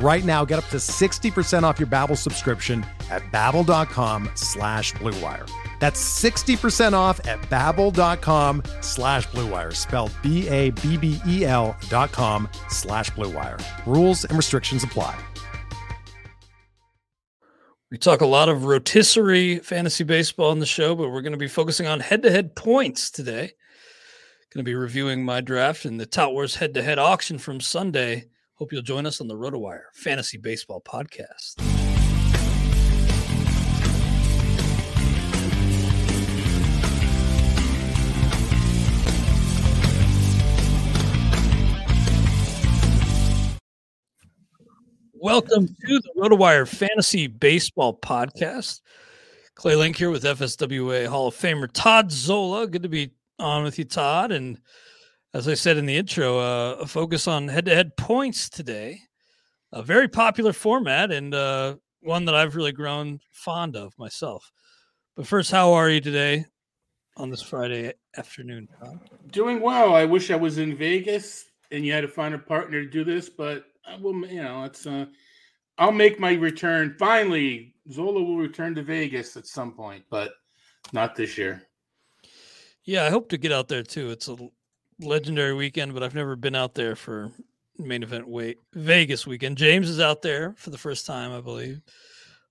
Right now, get up to 60% off your Babbel subscription at babbel.com slash bluewire. That's 60% off at babbel.com slash bluewire, spelled B-A-B-B-E-L dot com slash bluewire. Rules and restrictions apply. We talk a lot of rotisserie fantasy baseball on the show, but we're going to be focusing on head-to-head points today. Going to be reviewing my draft and the Tout Wars head-to-head auction from Sunday. Hope you'll join us on the RotoWire Fantasy Baseball Podcast. Welcome to the RotoWire Fantasy Baseball Podcast. Clay Link here with FSWA Hall of Famer Todd Zola. Good to be on with you, Todd. And as I said in the intro, uh, a focus on head to head points today. A very popular format and uh, one that I've really grown fond of myself. But first, how are you today on this Friday afternoon, Todd? Doing well. I wish I was in Vegas and you had to find a partner to do this, but I will, you know, it's uh I'll make my return. Finally, Zola will return to Vegas at some point, but not this year. Yeah, I hope to get out there too. It's a legendary weekend, but I've never been out there for main event wait Vegas weekend. James is out there for the first time, I believe.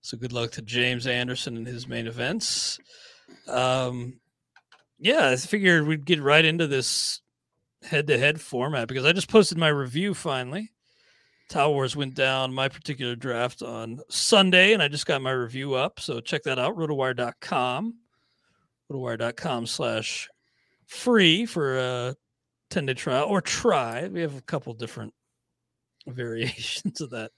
So good luck to James Anderson and his main events. Um, yeah, I figured we'd get right into this head-to-head format because I just posted my review finally. Tout Wars went down my particular draft on Sunday, and I just got my review up. So check that out, rotowire.com. Rotowire.com slash free for a 10 day trial or try. We have a couple different variations of that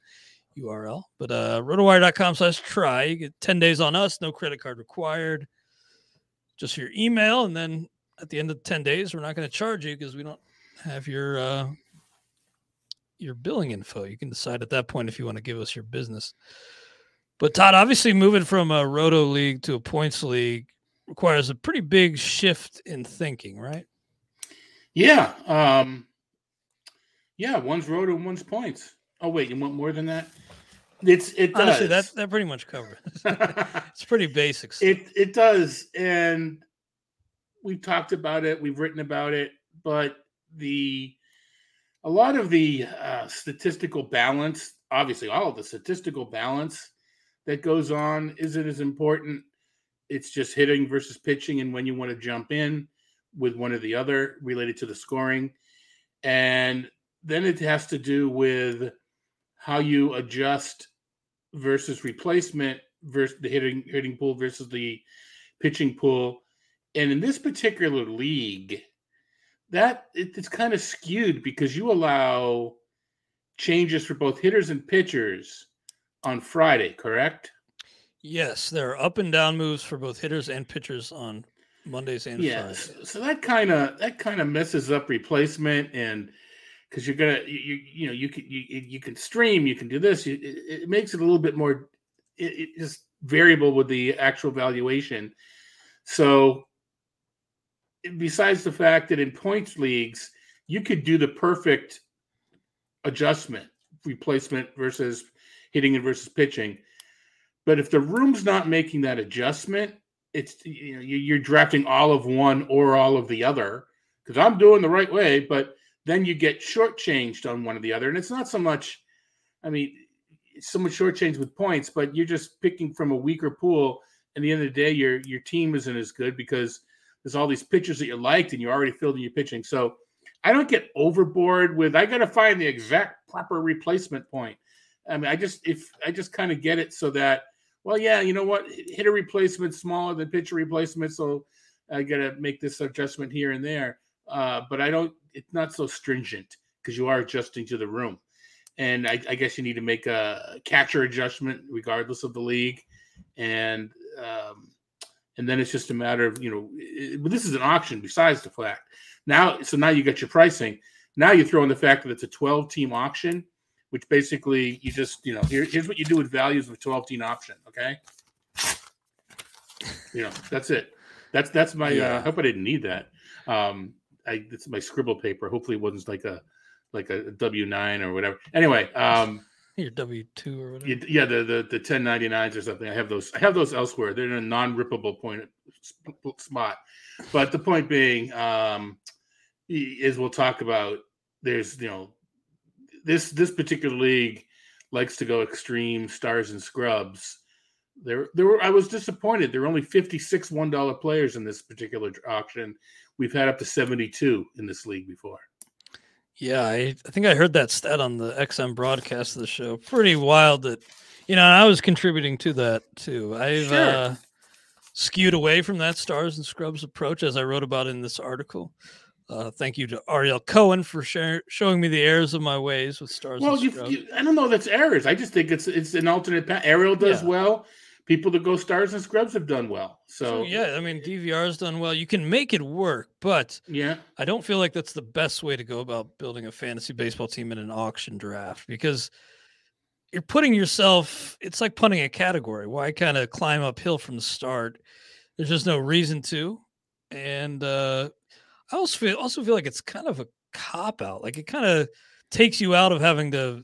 URL. But uh rotowire.com slash try. You get 10 days on us, no credit card required. Just your email, and then at the end of 10 days, we're not going to charge you because we don't have your uh your billing info. You can decide at that point if you want to give us your business. But Todd, obviously moving from a roto league to a points league requires a pretty big shift in thinking, right? Yeah. Um yeah, one's road and one's points. Oh wait, you want more than that? It's it does. Honestly, that that pretty much covers. it's pretty basic. Stuff. It it does, and we've talked about it. We've written about it, but the a lot of the uh, statistical balance, obviously, all of the statistical balance that goes on isn't as important. It's just hitting versus pitching, and when you want to jump in with one or the other related to the scoring, and then it has to do with how you adjust versus replacement versus the hitting hitting pool versus the pitching pool. And in this particular league, that it, it's kind of skewed because you allow changes for both hitters and pitchers on Friday, correct? Yes, there are up and down moves for both hitters and pitchers on Mondays and yes. Fridays. So that kind of that kind of messes up replacement and because you're gonna you, you know you can you, you can stream you can do this you, it, it makes it a little bit more it, it just variable with the actual valuation so besides the fact that in points leagues you could do the perfect adjustment replacement versus hitting and versus pitching but if the room's not making that adjustment it's you know you're drafting all of one or all of the other because i'm doing the right way but then you get shortchanged on one or the other and it's not so much i mean it's so much shortchanged with points but you're just picking from a weaker pool and the end of the day your your team isn't as good because there's all these pitchers that you liked and you already filled in your pitching. So I don't get overboard with I got to find the exact proper replacement point. I mean, I just if I just kind of get it so that well, yeah, you know what, hitter replacement smaller than pitcher replacement, so I got to make this adjustment here and there. Uh, but I don't. It's not so stringent because you are adjusting to the room, and I, I, guess you need to make a catcher adjustment regardless of the league, and um, and then it's just a matter of you know. It, but this is an auction besides the fact now. So now you got your pricing. Now you throw in the fact that it's a 12 team auction, which basically you just you know here, here's what you do with values of a 12 team option. Okay, you know that's it. That's that's my. Yeah. Uh, I hope I didn't need that. Um, I it's my scribble paper. Hopefully, it wasn't like a like a W nine or whatever. Anyway, um, your W two or whatever. Yeah, the the the ten ninety nines or something. I have those. I have those elsewhere. They're in a non rippable point spot. But the point being, um, is we'll talk about. There's you know, this this particular league likes to go extreme stars and scrubs. There, there were. I was disappointed. There were only fifty-six one-dollar players in this particular auction. We've had up to seventy-two in this league before. Yeah, I, I think I heard that stat on the XM broadcast of the show. Pretty wild that, you know, I was contributing to that too. I've sure. uh, skewed away from that stars and scrubs approach as I wrote about in this article. Uh, thank you to Ariel Cohen for share, showing me the errors of my ways with stars. Well, you, you, I don't know that's errors. I just think it's it's an alternate path. Ariel does yeah. well people that go stars and scrubs have done well. So, so yeah, I mean DVR's done well. You can make it work, but yeah, I don't feel like that's the best way to go about building a fantasy baseball team in an auction draft because you're putting yourself. It's like punting a category. Why kind of climb uphill from the start? There's just no reason to, and uh, I also feel also feel like it's kind of a cop out. Like it kind of takes you out of having to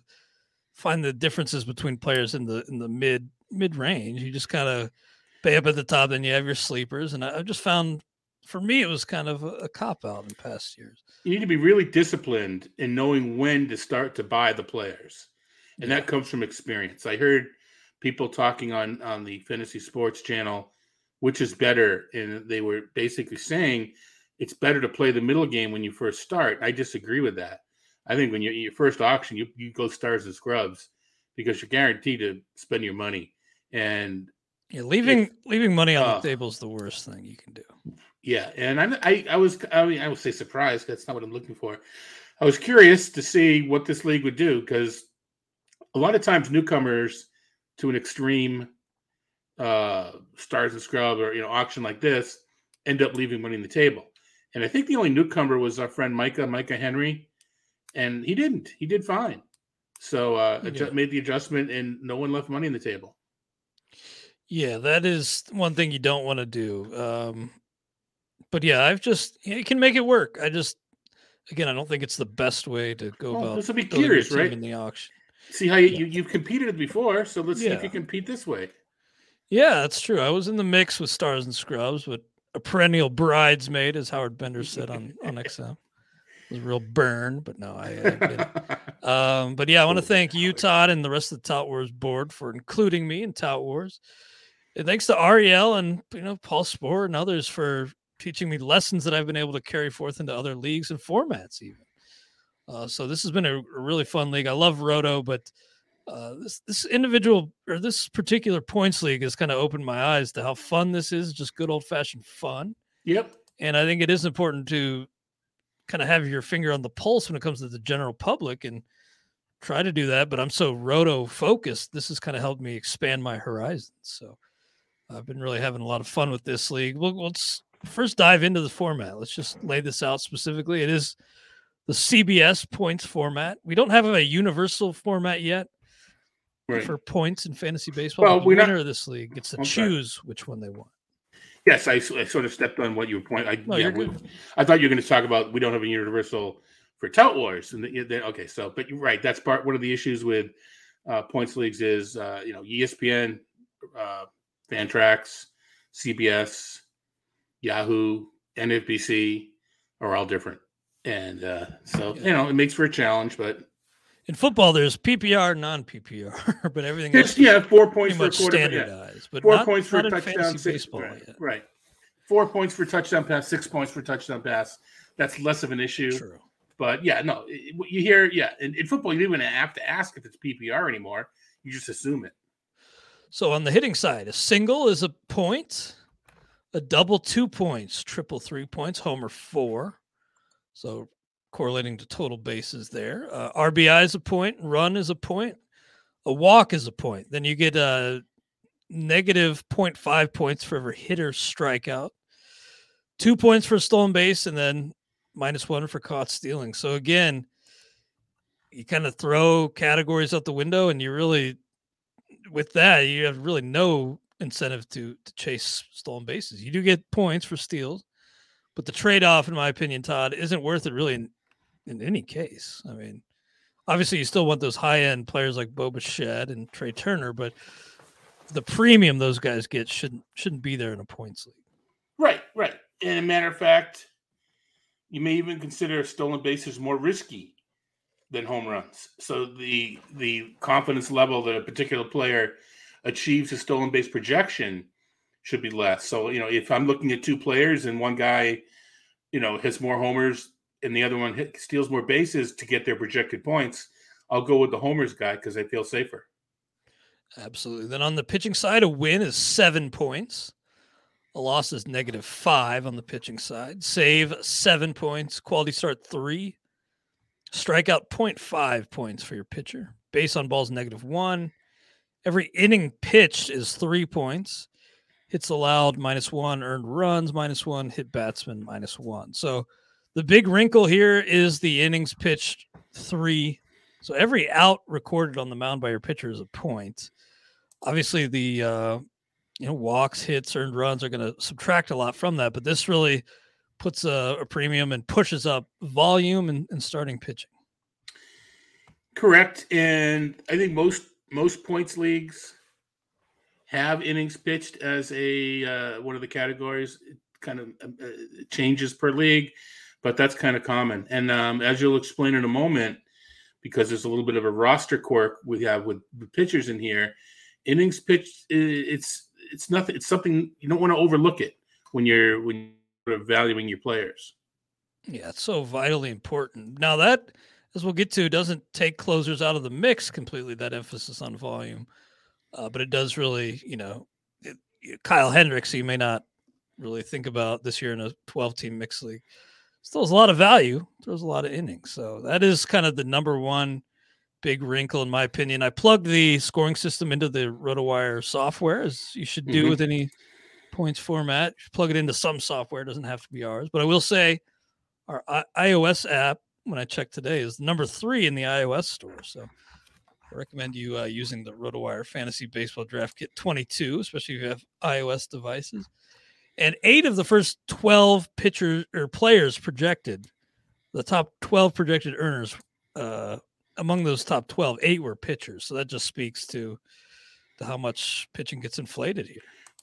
find the differences between players in the in the mid mid range. You just kind of pay up at the top, then you have your sleepers. And I, I just found for me it was kind of a, a cop out in past years. You need to be really disciplined in knowing when to start to buy the players. And yeah. that comes from experience. I heard people talking on on the fantasy sports channel which is better and they were basically saying it's better to play the middle game when you first start i disagree with that i think when you're your first auction you, you go stars and scrubs because you're guaranteed to spend your money and yeah, leaving if, leaving money on uh, the table is the worst thing you can do. Yeah, and I I, I was I mean I would say surprised. That's not what I'm looking for. I was curious to see what this league would do because a lot of times newcomers to an extreme uh stars and scrub or you know auction like this end up leaving money on the table. And I think the only newcomer was our friend Micah Micah Henry, and he didn't. He did fine. So uh, yeah. made the adjustment, and no one left money on the table. Yeah, that is one thing you don't want to do. Um, but yeah, I've just you can make it work. I just again, I don't think it's the best way to go well, about. This will be curious, right? In the auction, see how you, yeah. you you've competed before, so let's yeah. see if you compete this way. Yeah, that's true. I was in the mix with Stars and Scrubs, but a perennial bridesmaid, as Howard Bender said on on XM. It was a real burn, but no, I, I um, but yeah, I want to thank you, Todd, and the rest of the Tout Wars board for including me in Tout Wars And thanks to Ariel and you know Paul Sporer and others for teaching me lessons that I've been able to carry forth into other leagues and formats even. Uh, so this has been a, a, really fun league. I love Roto, but uh, this this individual or this particular points league has kind of opened my eyes to how fun this is. Just good old fashioned fun. Yep. And I think it is important to kind of have your finger on the pulse when it comes to the general public and try to do that. But I'm so roto focused. This has kind of helped me expand my horizons. So I've been really having a lot of fun with this league. Well, let's first dive into the format. Let's just lay this out specifically. It is the CBS points format. We don't have a universal format yet right. for points in fantasy baseball. Well, the winner not, of this league gets to choose which one they want. Yes, I, I, sort of stepped on what you were pointing. I, no, yeah, we, I thought you were going to talk about we don't have a universal for tout wars, and the, the, okay, so but you're right. That's part one of the issues with uh, points leagues is uh, you know ESPN uh, Fantrax, CBS, Yahoo, NFBC are all different. And uh, so, you know, it makes for a challenge, but in football, there's PPR, non PPR, but everything else yeah, four points for standardized. But four not, points for a touchdown. Six, baseball right, right. four points for touchdown pass, six points for touchdown pass. That's less of an issue. True. But yeah, no, you hear, yeah, in, in football, you don't even have to ask if it's PPR anymore. You just assume it. So on the hitting side, a single is a point, a double two points, triple three points, homer four. So correlating to total bases there. Uh, RBI is a point, run is a point, a walk is a point. Then you get a negative 0.5 points for every hitter strikeout, two points for stolen base, and then minus one for caught stealing. So again, you kind of throw categories out the window, and you really, with that, you have really no incentive to to chase stolen bases. You do get points for steals, but the trade off, in my opinion, Todd, isn't worth it really in, in any case. I mean, obviously, you still want those high end players like Bo Bichette and Trey Turner, but the premium those guys get shouldn't shouldn't be there in a points league. Right, right. And a matter of fact, you may even consider stolen bases more risky than home runs. So the the confidence level that a particular player achieves a stolen base projection should be less. So you know, if I'm looking at two players and one guy, you know, hits more homers and the other one hit, steals more bases to get their projected points, I'll go with the homers guy because I feel safer. Absolutely. Then on the pitching side, a win is seven points. A loss is negative five on the pitching side. Save seven points. Quality start three. Strikeout 0.5 points for your pitcher. Base on balls negative one. Every inning pitched is three points. Hits allowed minus one. Earned runs minus one. Hit batsman minus one. So the big wrinkle here is the innings pitched three. So every out recorded on the mound by your pitcher is a point. Obviously, the uh, you know, walks, hits, earned runs are going to subtract a lot from that. But this really puts a, a premium and pushes up volume and, and, starting pitching. Correct, and I think most most points leagues have innings pitched as a uh, one of the categories. It kind of uh, uh, changes per league, but that's kind of common. And um, as you'll explain in a moment, because there's a little bit of a roster quirk we have with, with pitchers in here, innings pitched it's it's nothing. It's something you don't want to overlook it when you're when you're valuing your players. Yeah, it's so vitally important. Now that, as we'll get to, doesn't take closers out of the mix completely. That emphasis on volume, uh, but it does really, you know, it, Kyle Hendricks. You may not really think about this year in a 12 team mix league. Still has a lot of value. Throws a lot of innings. So that is kind of the number one big wrinkle in my opinion. I plugged the scoring system into the RotoWire software, as you should do mm-hmm. with any points format. plug it into some software; it doesn't have to be ours. But I will say, our I- iOS app, when I checked today, is number three in the iOS store. So I recommend you uh, using the RotoWire Fantasy Baseball Draft Kit 22, especially if you have iOS devices. And eight of the first 12 pitchers or players projected, the top 12 projected earners uh, among those top 12, eight were pitchers. So that just speaks to, to how much pitching gets inflated here.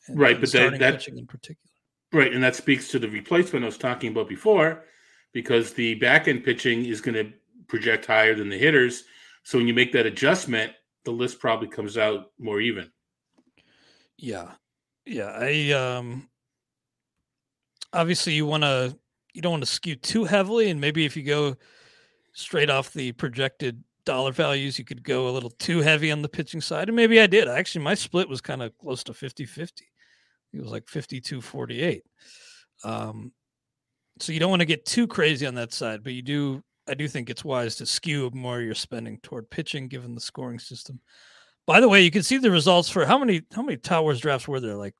And, right. And but that, that pitching in particular. Right. And that speaks to the replacement I was talking about before, because the back end pitching is going to project higher than the hitters. So when you make that adjustment, the list probably comes out more even. Yeah. Yeah. I, um, obviously you want to, you don't want to skew too heavily. And maybe if you go, straight off the projected dollar values, you could go a little too heavy on the pitching side. And maybe I did. Actually, my split was kind of close to 50 50. It was like 52 48. Um, so you don't want to get too crazy on that side, but you do. I do think it's wise to skew more your spending toward pitching, given the scoring system. By the way, you can see the results for how many how many Tout Wars drafts were there? Like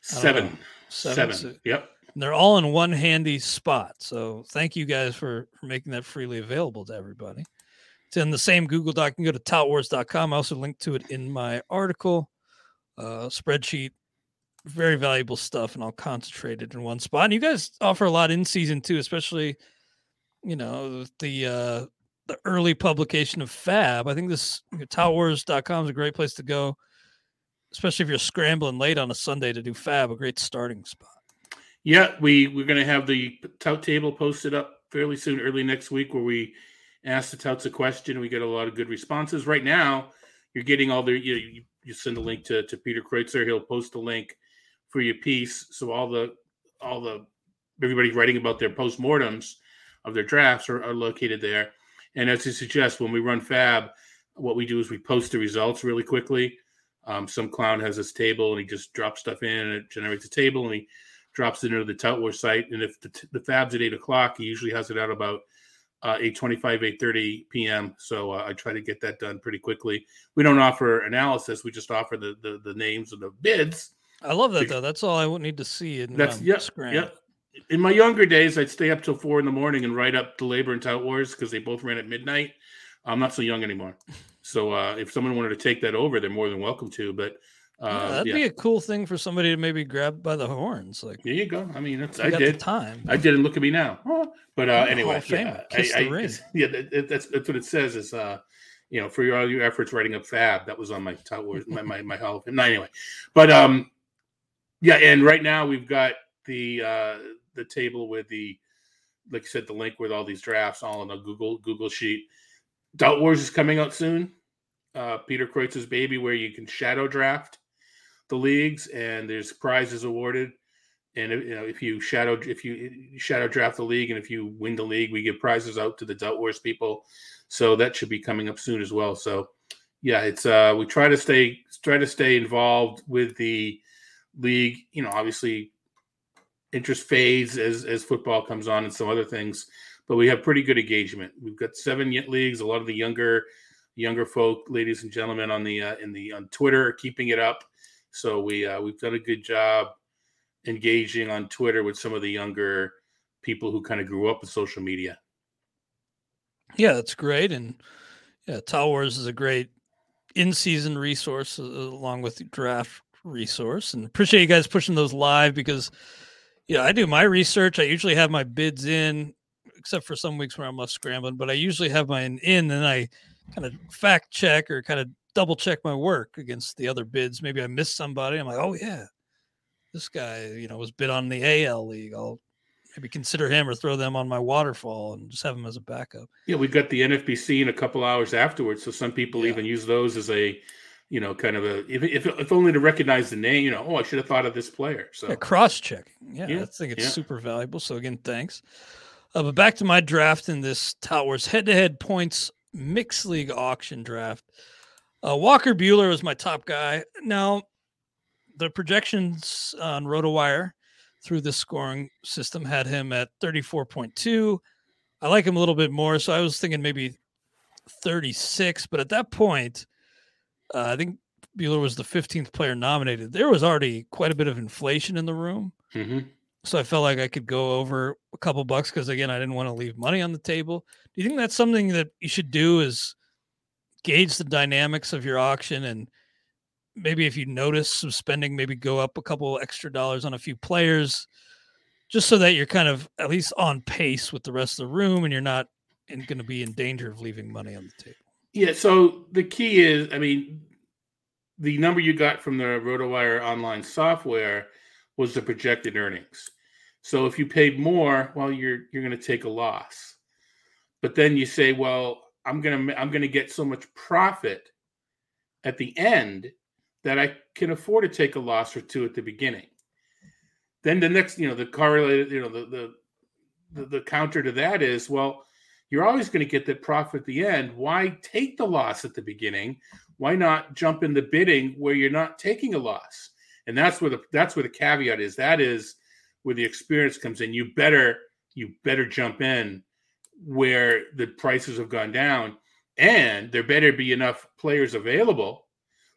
seven. Seven. seven. Yep. And they're all in one handy spot. So thank you guys for, for making that freely available to everybody. It's in the same Google Doc. You can go to toutwars.com. I also linked to it in my article. Uh, spreadsheet, very valuable stuff, and all concentrated in one spot. And you guys offer a lot in season too, especially, you know, the uh, the early publication of FAAB. I think this you know, toutwars.com is a great place to go, especially if you're scrambling late on a Sunday to do FAAB, a great starting spot. Yeah, we we're going to have the tout table posted up fairly soon, early next week, where we ask the touts a question. We get a lot of good responses. Right now, you're getting all the you, you, send a link to to Peter Kreutzer. He'll post a link for your piece, so all the all the everybody writing about their postmortems of their drafts are, are located there. And as you suggest, when we run FAAB, what we do is we post the results really quickly. Um, some clown has this table and he just drops stuff in and it generates a table and he drops it into the Tout War site. And if the, the FAAB's at eight o'clock, he usually has it out about uh, 8.25, 8.30 p.m. So uh, I try to get that done pretty quickly. We don't offer analysis. We just offer the, the, the names of the bids. I love that though. That's all I would need to see. In, That's um, Scram. yeah. In my younger days, I'd stay up till four in the morning and write up the LABR and tout wars because they both ran at midnight. I'm not so young anymore. So uh, if someone wanted to take that over, they're more than welcome to. But Yeah, uh, that'd yeah, be a cool thing for somebody to maybe grab by the horns. Like, there you go. I mean, that's, I did. the time. I did, and look at me now. Huh. But uh, anyway, yeah, Kiss I, the I- ring. yeah, that, that- that's that's what it says. Is uh, you know, for your, all your efforts writing up FAAB, that was on my wars, my my my Hall of Fame. Anyway, but um, yeah, and right now we've got the uh the table with the like you said, the link with all these drafts all in a Google Google sheet. Tout Wars is coming out soon. Uh, Peter Kreutz's baby, where you can shadow draft the leagues, and there's prizes awarded. And you know, if you shadow if you shadow draft the league, and if you win the league, we give prizes out to the Tout Wars people. So that should be coming up soon as well. So yeah, it's uh we try to stay try to stay involved with the league. You know, obviously interest fades as as football comes on and some other things, but we have pretty good engagement. We've got seven yet leagues. A lot of the younger younger folk, ladies and gentlemen, on the uh, in the on Twitter are keeping it up. So we uh, we've done a good job engaging on Twitter with some of the younger people who kind of grew up with social media. Yeah, that's great. And yeah, Tout Wars is a great in-season resource uh, along with draft resource. And appreciate you guys pushing those live because yeah, I do my research. I usually have my bids in, except for some weeks where I'm left scrambling, but I usually have mine in and I kind of fact check or kind of double check my work against the other bids. Maybe I missed somebody. I'm like, oh yeah, this guy, you know, was bid on the AL league. I'll maybe consider him or throw them on my waterfall and just have him as a backup. Yeah, we've got the NFBC in a couple hours afterwards, so some people Yeah. even use those as a, you know, kind of a if, if if only to recognize the name. You know, oh, I should have thought of this player. So Yeah, cross checking. Yeah, Yeah, I think it's super valuable. So again, thanks. Uh, but back to my draft in this Tout Wars head-to-head points mixed league auction draft. Uh, Walker Buehler was my top guy. Now, the projections on RotoWire through the scoring system had him at 34.2. I like him a little bit more, so I was thinking maybe 36. But at that point, uh, I think Bueller was the 15th player nominated. There was already quite a bit of inflation in the room. mhm. So I felt like I could go over a couple bucks because again, I didn't want to leave money on the table. You think that's something that you should do is gauge the dynamics of your auction and maybe if you notice some spending, maybe go up a couple extra dollars on a few players just so that you're kind of at least on pace with the rest of the room and you're not going to be in danger of leaving money on the table. yeah. So the key is, I mean, the number you got from the RotoWire online software was the projected earnings. So if you paid more, well, you're you're going to take a loss. But then you say, well, I'm to I'm to get so much profit at the end that I can afford to take a loss or two at the beginning. Then the next, you know, the correlated, you know, the the the, the counter to that is, well, you're always going to get that profit at the end. Why take the loss at the beginning? Why not jump in the bidding where you're not taking a loss? And that's where the that's where the caveat is. That is where the experience comes in. You better you better jump in where the prices have gone down, and there better be enough players available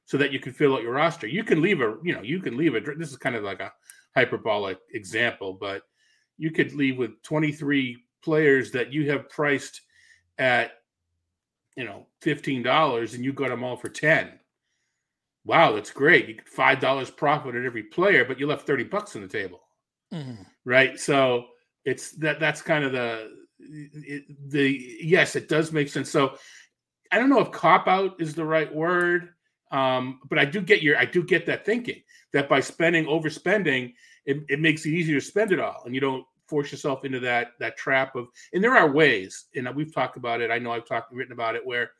so that you can fill out your roster. You can leave a you know you can leave a this is kind of like a hyperbolic example, but you could leave with 23 players that you have priced at you know $15 and you got them all for 10 wow that's great. You get five dollars profit at every player but you left 30 bucks on the table. Mm-hmm. Right? So it's that that's kind of the the yes it does make sense so i don't know if cop out is the right word um but i do get your i do get that thinking that by spending overspending it, it makes it easier to spend it all and you don't force yourself into that that trap of and there are ways and we've talked about it i know i've talked written about it where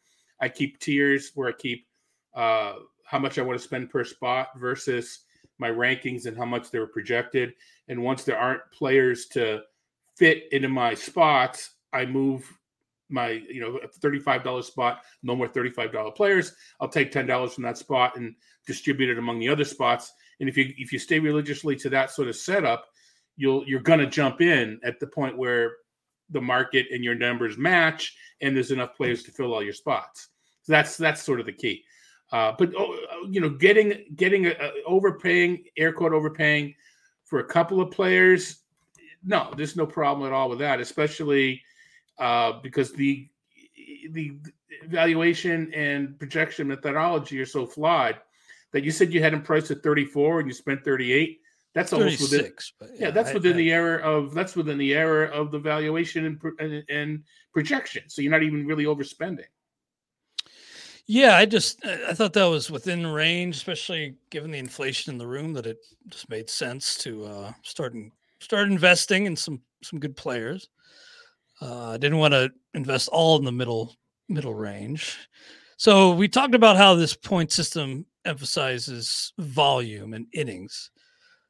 i keep tiers where i keep uh how much i want to spend per spot versus my rankings and how much they were projected. And once there aren't players to fit into my spots, I move my you know $35 spot no more $35 players. I'll take $10 from that spot and distribute it among the other spots. And if you if you stay religiously to that sort of setup you'll you're going to jump in at the point where the market and your numbers match and there's enough players to fill all your spots. So that's that's sort of the key. Uh, but oh, you know getting getting a, a overpaying air quote overpaying for a couple of players no there's no problem at all with that especially uh, because the the valuation and projection methodology are so flawed that you said you had him priced at 34 and you spent 38 that's almost within yeah, yeah, that's I, within I, the error of that's within the error of the valuation and, and, and projection so you're not even really overspending. Yeah i just i thought that was within range especially given the inflation in the room that it just made sense to uh start and start investing in some some good players uh, I didn't want to invest all in the middle middle range. So we talked about how this point system emphasizes volume and innings.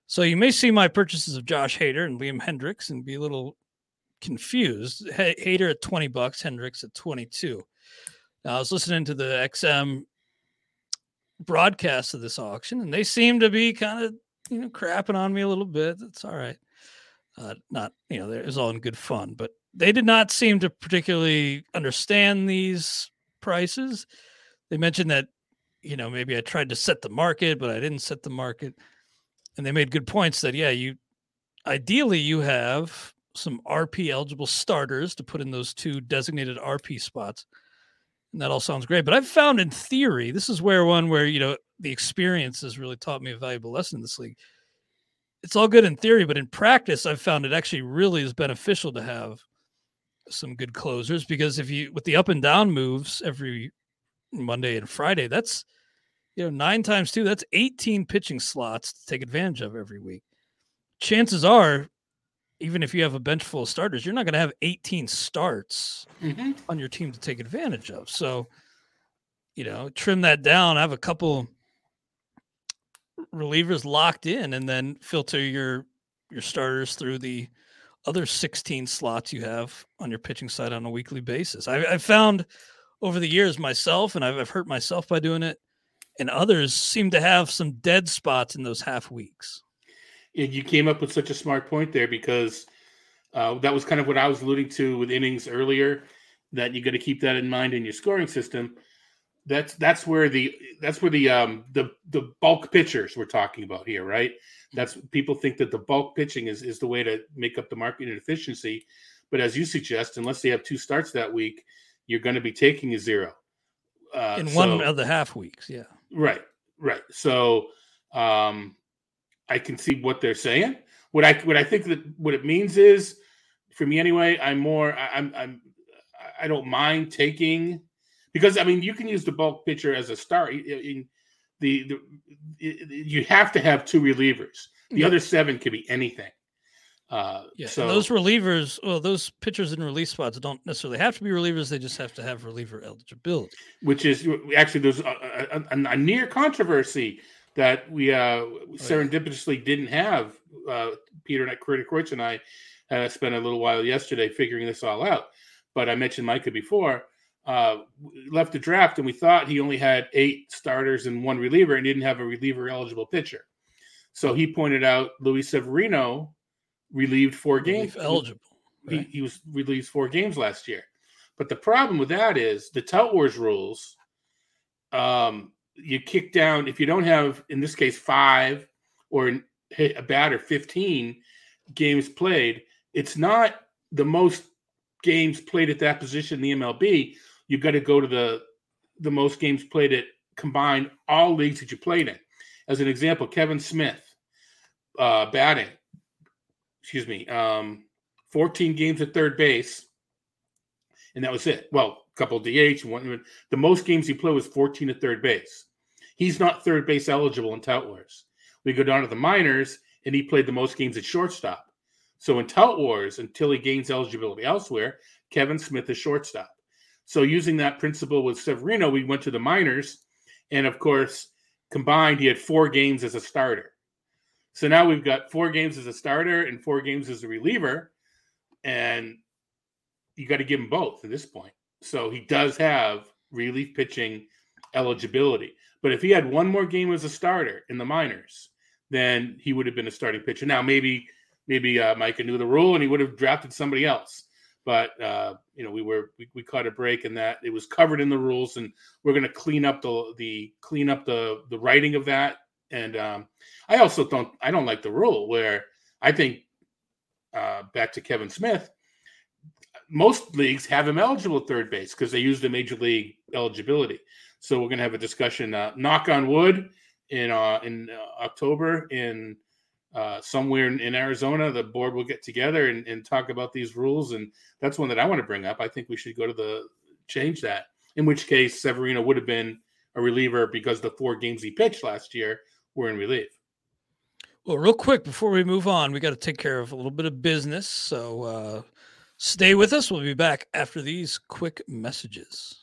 So you may see my purchases of Josh Hader and Liam Hendriks and be a little confused. H- Hader at 20 bucks, Hendriks at 22. Now I was listening to the XM broadcast of this auction and they seem to be kind of, you know, crapping on me a little bit. That's all right. Uh, not, you know, it was all in good fun, but they did not seem to particularly understand these prices. They mentioned that, you know, maybe I tried to set the market, but I didn't set the market. And they made good points that, yeah, you ideally you have some RP eligible starters to put in those two designated RP spots. And that all sounds great. But I've found in theory, this is where one where, you know, the experience has really taught me a valuable lesson in this league. It's all good in theory, but in practice, I've found it actually really is beneficial to have some good closers because if you with the up and down moves every Monday and Friday, that's you know nine times two, that's 18 pitching slots to take advantage of every week. Chances are, even if you have a bench full of starters, you're not going to have 18 starts mm-hmm. on your team to take advantage of. So, you know, trim that down. Have a couple relievers locked in, and then filter your your starters through the other 16 slots you have on your pitching side on a weekly basis. I, have found over the years myself, and I've, I've hurt myself by doing it, and others seem to have some dead spots in those half weeks. And you came up with such a smart point there because uh, that was kind of what I was alluding to with innings earlier. That you got to keep that in mind in your scoring system. That's that's where the that's where the um the the bulk pitchers we're talking about here, right? That's people think that the bulk pitching is, is the way to make up the market efficiency. But as you suggest, unless they have two starts that week, you're going to be taking a zero. Uh, in one of the half weeks. Yeah. Right. Right. So um, I can see what they're saying. What I what I think that what it means is, for me anyway, I'm more I'm I'm I don't mind taking because I mean you can use the bulk pitcher as a start. In, the, the you have to have two relievers. The yep. other seven could be anything. Uh, yeah, so those relievers, well, those pitchers in release spots don't necessarily have to be relievers. They just have to have reliever eligibility. Which is actually there's a, a, a, near controversy that we uh, oh, serendipitously yeah. didn't have. Uh, Peter and Critic Kreutz and I uh, spent a little while yesterday figuring this all out. But I mentioned Micah before uh, left the draft and we thought he only had eight starters and one reliever and didn't have a reliever eligible pitcher. So he pointed out Luis Severino relieved four games eligible. Right? He, he, was relieved four games last year. But the problem with that is the Tout Wars rules. Um, you kick down if you don't have, in this case, five or a batter 15 games played. It's not the most games played at that position in the MLB you've got to go to the the most games played at combined all leagues that you played in. As an example, Kevin Smith uh, batting, excuse me, um, 14 games at third base, and that was it. Well, a couple DH, one. The most games he played was 14 at third base. He's not third base eligible in Tout Wars. We go down to the minors, and he played the most games at shortstop. So in Tout Wars, until he gains eligibility elsewhere, Kevin Smith is shortstop. So using that principle with Severino, we went to the minors, and of course, combined, he had four games as a starter. So now we've got four games as a starter and four games as a reliever, and you got to give him both at this point. So he does have relief pitching eligibility. But if he had one more game as a starter in the minors, then he would have been a starting pitcher. Now maybe maybe uh, Micah knew the rule and he would have drafted somebody else. But uh, you know we were we, we caught a break in that it was covered in the rules, and we're going to clean up the the clean up the the writing of that. And um, I also don't I don't like the rule where I think uh, back to Kevin Smith most leagues have him eligible at third base because they use the major league eligibility. So we're going to have a discussion. Uh, knock on wood in uh, in uh, October in uh, somewhere in, in, Arizona. The board will get together and, and, talk about these rules, and that's one that I want to bring up. I think we should go to the change that. In which case, Severino would have been a reliever because the four games he pitched last year were in relief. Well, real quick before we move on, we got to take care of a little bit of business. So uh, Stay with us. We'll be back after these quick messages.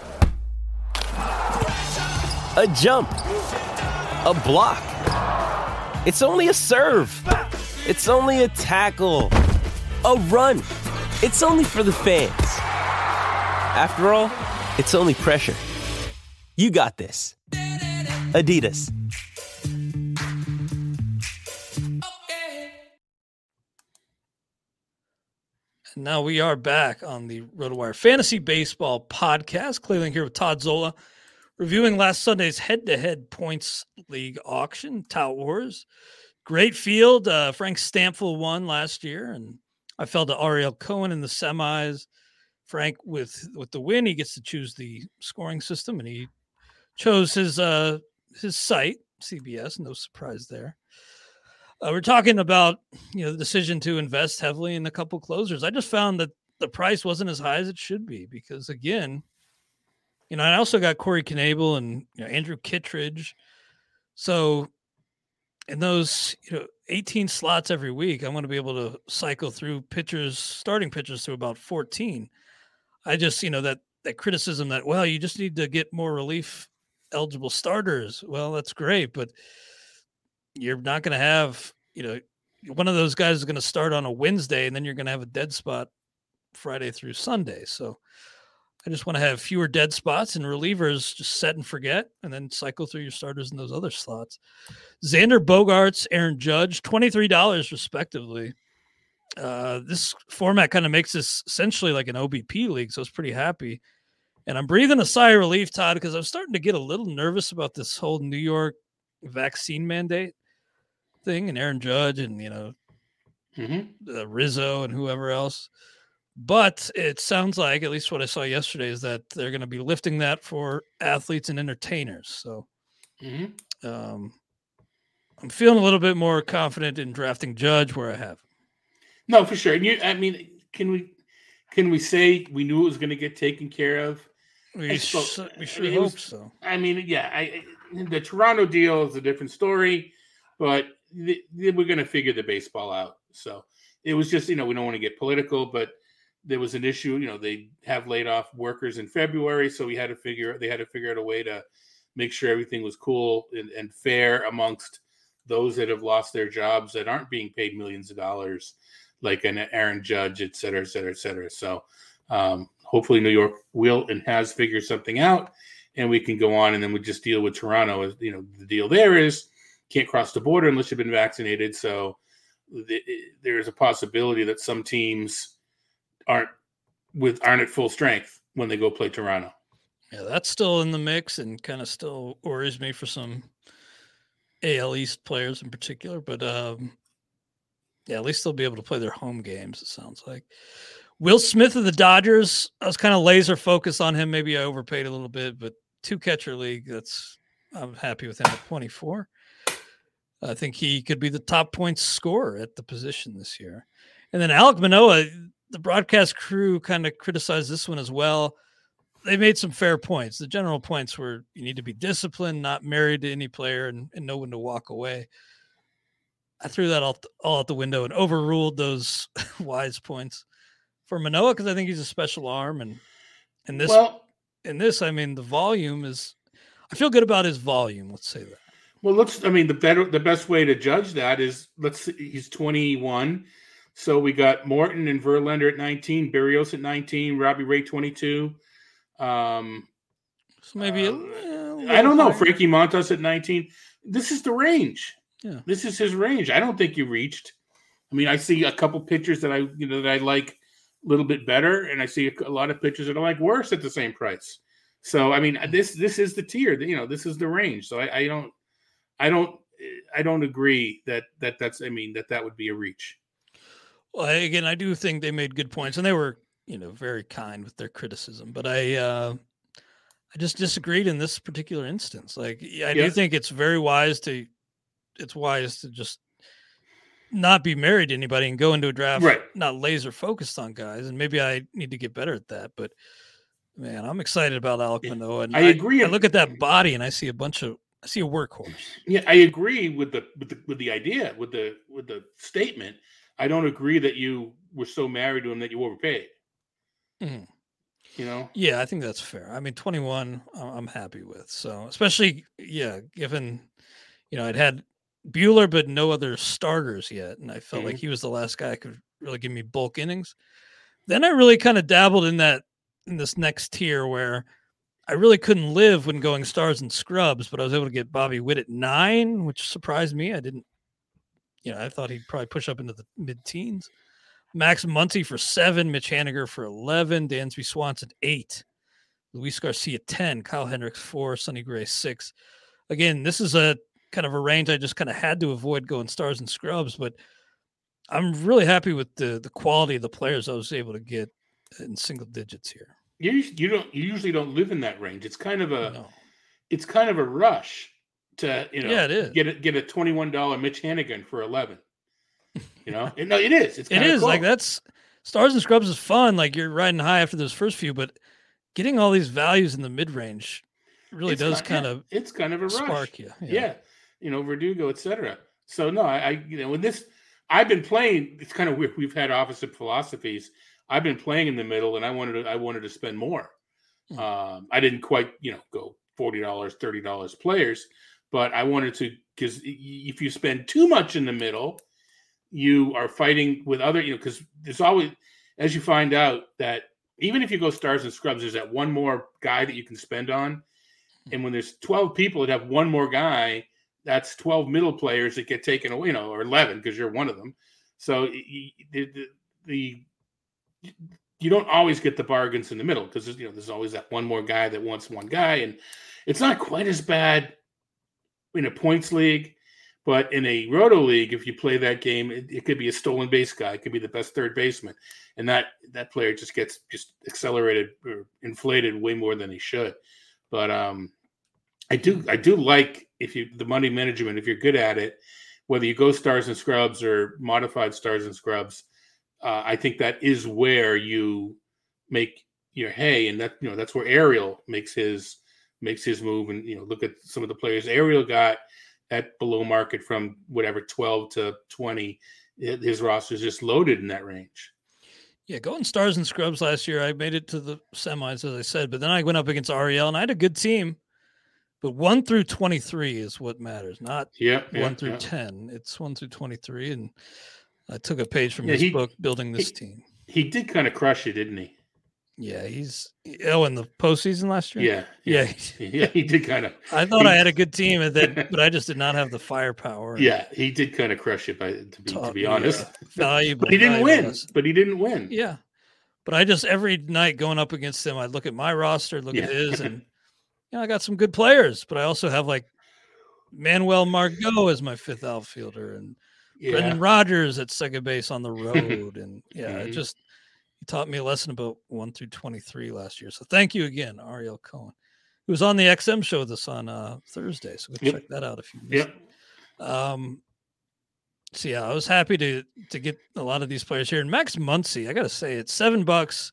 a jump, a block. It's only a serve. It's only a tackle. A run. It's only for the fans. After all, it's only pressure. You got this. Adidas. now we are back on the RotoWire Fantasy Baseball podcast. Clay Link here with Todd Zola reviewing last Sunday's head-to-head points league auction, Tout Wars. Great field. Uh, Frank Stampfl won last year, and I fell to Ariel Cohen in the semis. Frank with with the win, he gets to choose the scoring system, and he chose his uh his site, CBS. No surprise there. Uh, we're talking about you know the decision to invest heavily in a couple closers. I just found that the price wasn't as high as it should be because again, you know, I also got Corey Knebel and you know, Andrew Kittredge. So in those, you know, 18 slots every week, I'm going to be able to cycle through pitchers, starting pitchers to about 14. I just, you know, that that criticism that well, you just need to get more relief eligible starters. Well, that's great, but you're not going to have, you know, one of those guys is going to start on a Wednesday and then you're going to have a dead spot Friday through Sunday. So I just want to have fewer dead spots and relievers just set and forget, and then cycle through your starters in those other slots. Xander Bogaerts, Aaron Judge, twenty three dollars respectively. Uh, this format kind of makes this essentially like an OBP league, so I was pretty happy. And I'm breathing a sigh of relief, Todd, because I'm starting to get a little nervous about this whole New York vaccine mandate thing and Aaron Judge and you know Mm-hmm. uh, Rizzo and whoever else. But it sounds like, at least what I saw yesterday, is that they're going to be lifting that for athletes and entertainers. So Mm-hmm. um, I'm feeling a little bit more confident in drafting Judge where I have. No, for sure. And you, I mean, can we can we say we knew it was going to get taken care of? We, I sh- spoke- we I sure mean, hope was- so. I mean, yeah, I, I- the Toronto deal is a different story, but th- th- we're going to figure the baseball out. So it was just, you know, we don't want to get political, but there was an issue. You know, they have laid off workers in February, so we had to figure they had to figure out a way to make sure everything was cool and, and fair amongst those that have lost their jobs that aren't being paid millions of dollars, like an Aaron Judge, et cetera, et cetera, et cetera. So um, hopefully New York will and has figured something out and we can go on and then we just deal with Toronto. As you know, the deal there is can't cross the border unless you've been vaccinated. So the, there is a possibility that some teams aren't with aren't at full strength when they go play Toronto. Yeah, that's still in the mix and kind of still worries me for some AL East players in particular. But um, yeah, at least they'll be able to play their home games. It sounds like Will Smith of the Dodgers. I was kind of laser focused on him. Maybe I overpaid a little bit, but two catcher league. That's I'm happy with him at 24. I think he could be the top points scorer at the position this year. And then Alek Manoah, the broadcast crew kind of criticized this one as well they made some fair points. The general points were you need to be disciplined, not married to any player, and, and know when to walk away. I threw that all, all out the window and overruled those wise points for Manoah because I think he's a special arm, and and this well, in this, I mean, the volume is. I feel good about his volume. Let's say that. well, let's. I mean, the better, the best way to judge that is let's. see, He's twenty one, so we got Morton and Verlander at nineteen, Berrios at nineteen, Robbie Ray twenty two. Um, So maybe a- Um, eh, a I don't know. higher. Frankie Montas at 19. This is the range. Yeah. This is his range. I don't think you reached. I mean, I see a couple pictures that I, you know, that I like a little bit better, and I see a, a lot of pictures that I like worse at the same price. So, I mean, this this is the tier. You know, this is the range. So, I, I don't, I don't, I don't agree that that that's. I mean, that that would be a reach. Well, again, I do think they made good points, and they were, you know, very kind with their criticism. But I, uh, I just disagreed in this particular instance. Like, I Yeah. do think it's very wise to, it's wise to just not be married to anybody and go into a draft Right. not laser focused on guys. And maybe I need to get better at that. But man, I'm excited about Alek Manoah. And I agree. I look at that body and I see a bunch of, I see a workhorse. Yeah, I agree with the with the with the idea with the with the statement. I don't agree that you were so married to him that you overpaid. Mhm. You know. Yeah, I think that's fair. I mean, 21, I- I'm happy with. So, especially, yeah, given, you know, I'd had Buehler, but no other starters yet. And I felt like he was the last guy could really give me bulk innings. Then I really kind of dabbled in that, in this next tier where I really couldn't live when going stars and scrubs, but I was able to get Bobby Witt at nine, which surprised me. I didn't, you know, I thought he'd probably push up into the mid teens. Max Muncy for seven, Mitch Haniger for 11, Dansby Swanson eight, Luis Garcia 10, Kyle Hendricks four, Sonny Gray six. Again, this is a kind of a range I just kind of had to avoid going stars and scrubs, but I'm really happy with the the quality of the players I was able to get in single digits here. You you don't you usually don't live in that range. It's kind of a No. it's kind of a rush to you know Yeah, it is. get a, get a twenty one dollar Mitch Haniger for eleven. You know, And no, it is. It's It kinda like that's stars and scrubs is fun. Like you're riding high after those first few, but getting all these values in the mid range really It's does ki- kind of it's kind of a rush. spark you. Yeah. you know Verdugo, etc. So no, I, I you know when this I've been playing. It's kind of weird. We've had opposite philosophies. I've been playing in the middle, and I wanted to I wanted to spend more. Hmm. Um, I didn't quite you know go forty dollars, thirty dollars players, but I wanted to because if you spend too much in the middle, you are fighting with other you know because there's always as you find out that even if you go stars and scrubs, there's that one more guy that you can spend on. Hmm. And when there's 12 people that have one more guy, that's 12 middle players that get taken away, you know, or 11 because you're one of them. So the, the, the you don't always get the bargains in the middle because you know there's always that one more guy that wants one guy, and it's not quite as bad in a points league. But in a roto league, if you play that game, it, it, could be a stolen base guy. It could be the best third baseman, and that that player just gets just accelerated or inflated way more than he should. But um, I do I do like if you the money management if you're good at it, whether you go stars and scrubs or modified stars and scrubs, uh, I think that is where you make your hay, and that you know that's where Ariel makes his makes his move. And you know, look at some of the players. Ariel got at below market from whatever 12 to 20 his roster is just loaded in that range. Yeah going stars and scrubs last year i made it to the semis as i said but then i went up against ariel and i had a good team. But 1 through 23 is what matters not yeah, 1 yeah, through yeah. 10 it's 1 through 23 and i took a page from Yeah, his he- book building this he- team. he did kind of crush you didn't he yeah he's oh in the postseason last year yeah yeah, yeah he did kind of i thought He- i had a good team and then but i just did not have the firepower yeah he did kind of crush it. by to be, to be honest uh, valuable but he didn't win but he didn't win Yeah. But I just every night going up against him, I'd look at my roster, look Yeah. at his, and you know, I got some good players, but I also have like Manuel Margot as my fifth outfielder and yeah Brendan Rodgers at second base on the road. and yeah, it Mhm. just he taught me a lesson about one through twenty-three last year. So thank you again, Ariel Cohen. He was on the XM show this on uh Thursday. So go Yep. check that out if you missed yep it. Um so yeah, I was happy to to get a lot of these players here. And Max Muncy, I gotta say, it's seven bucks.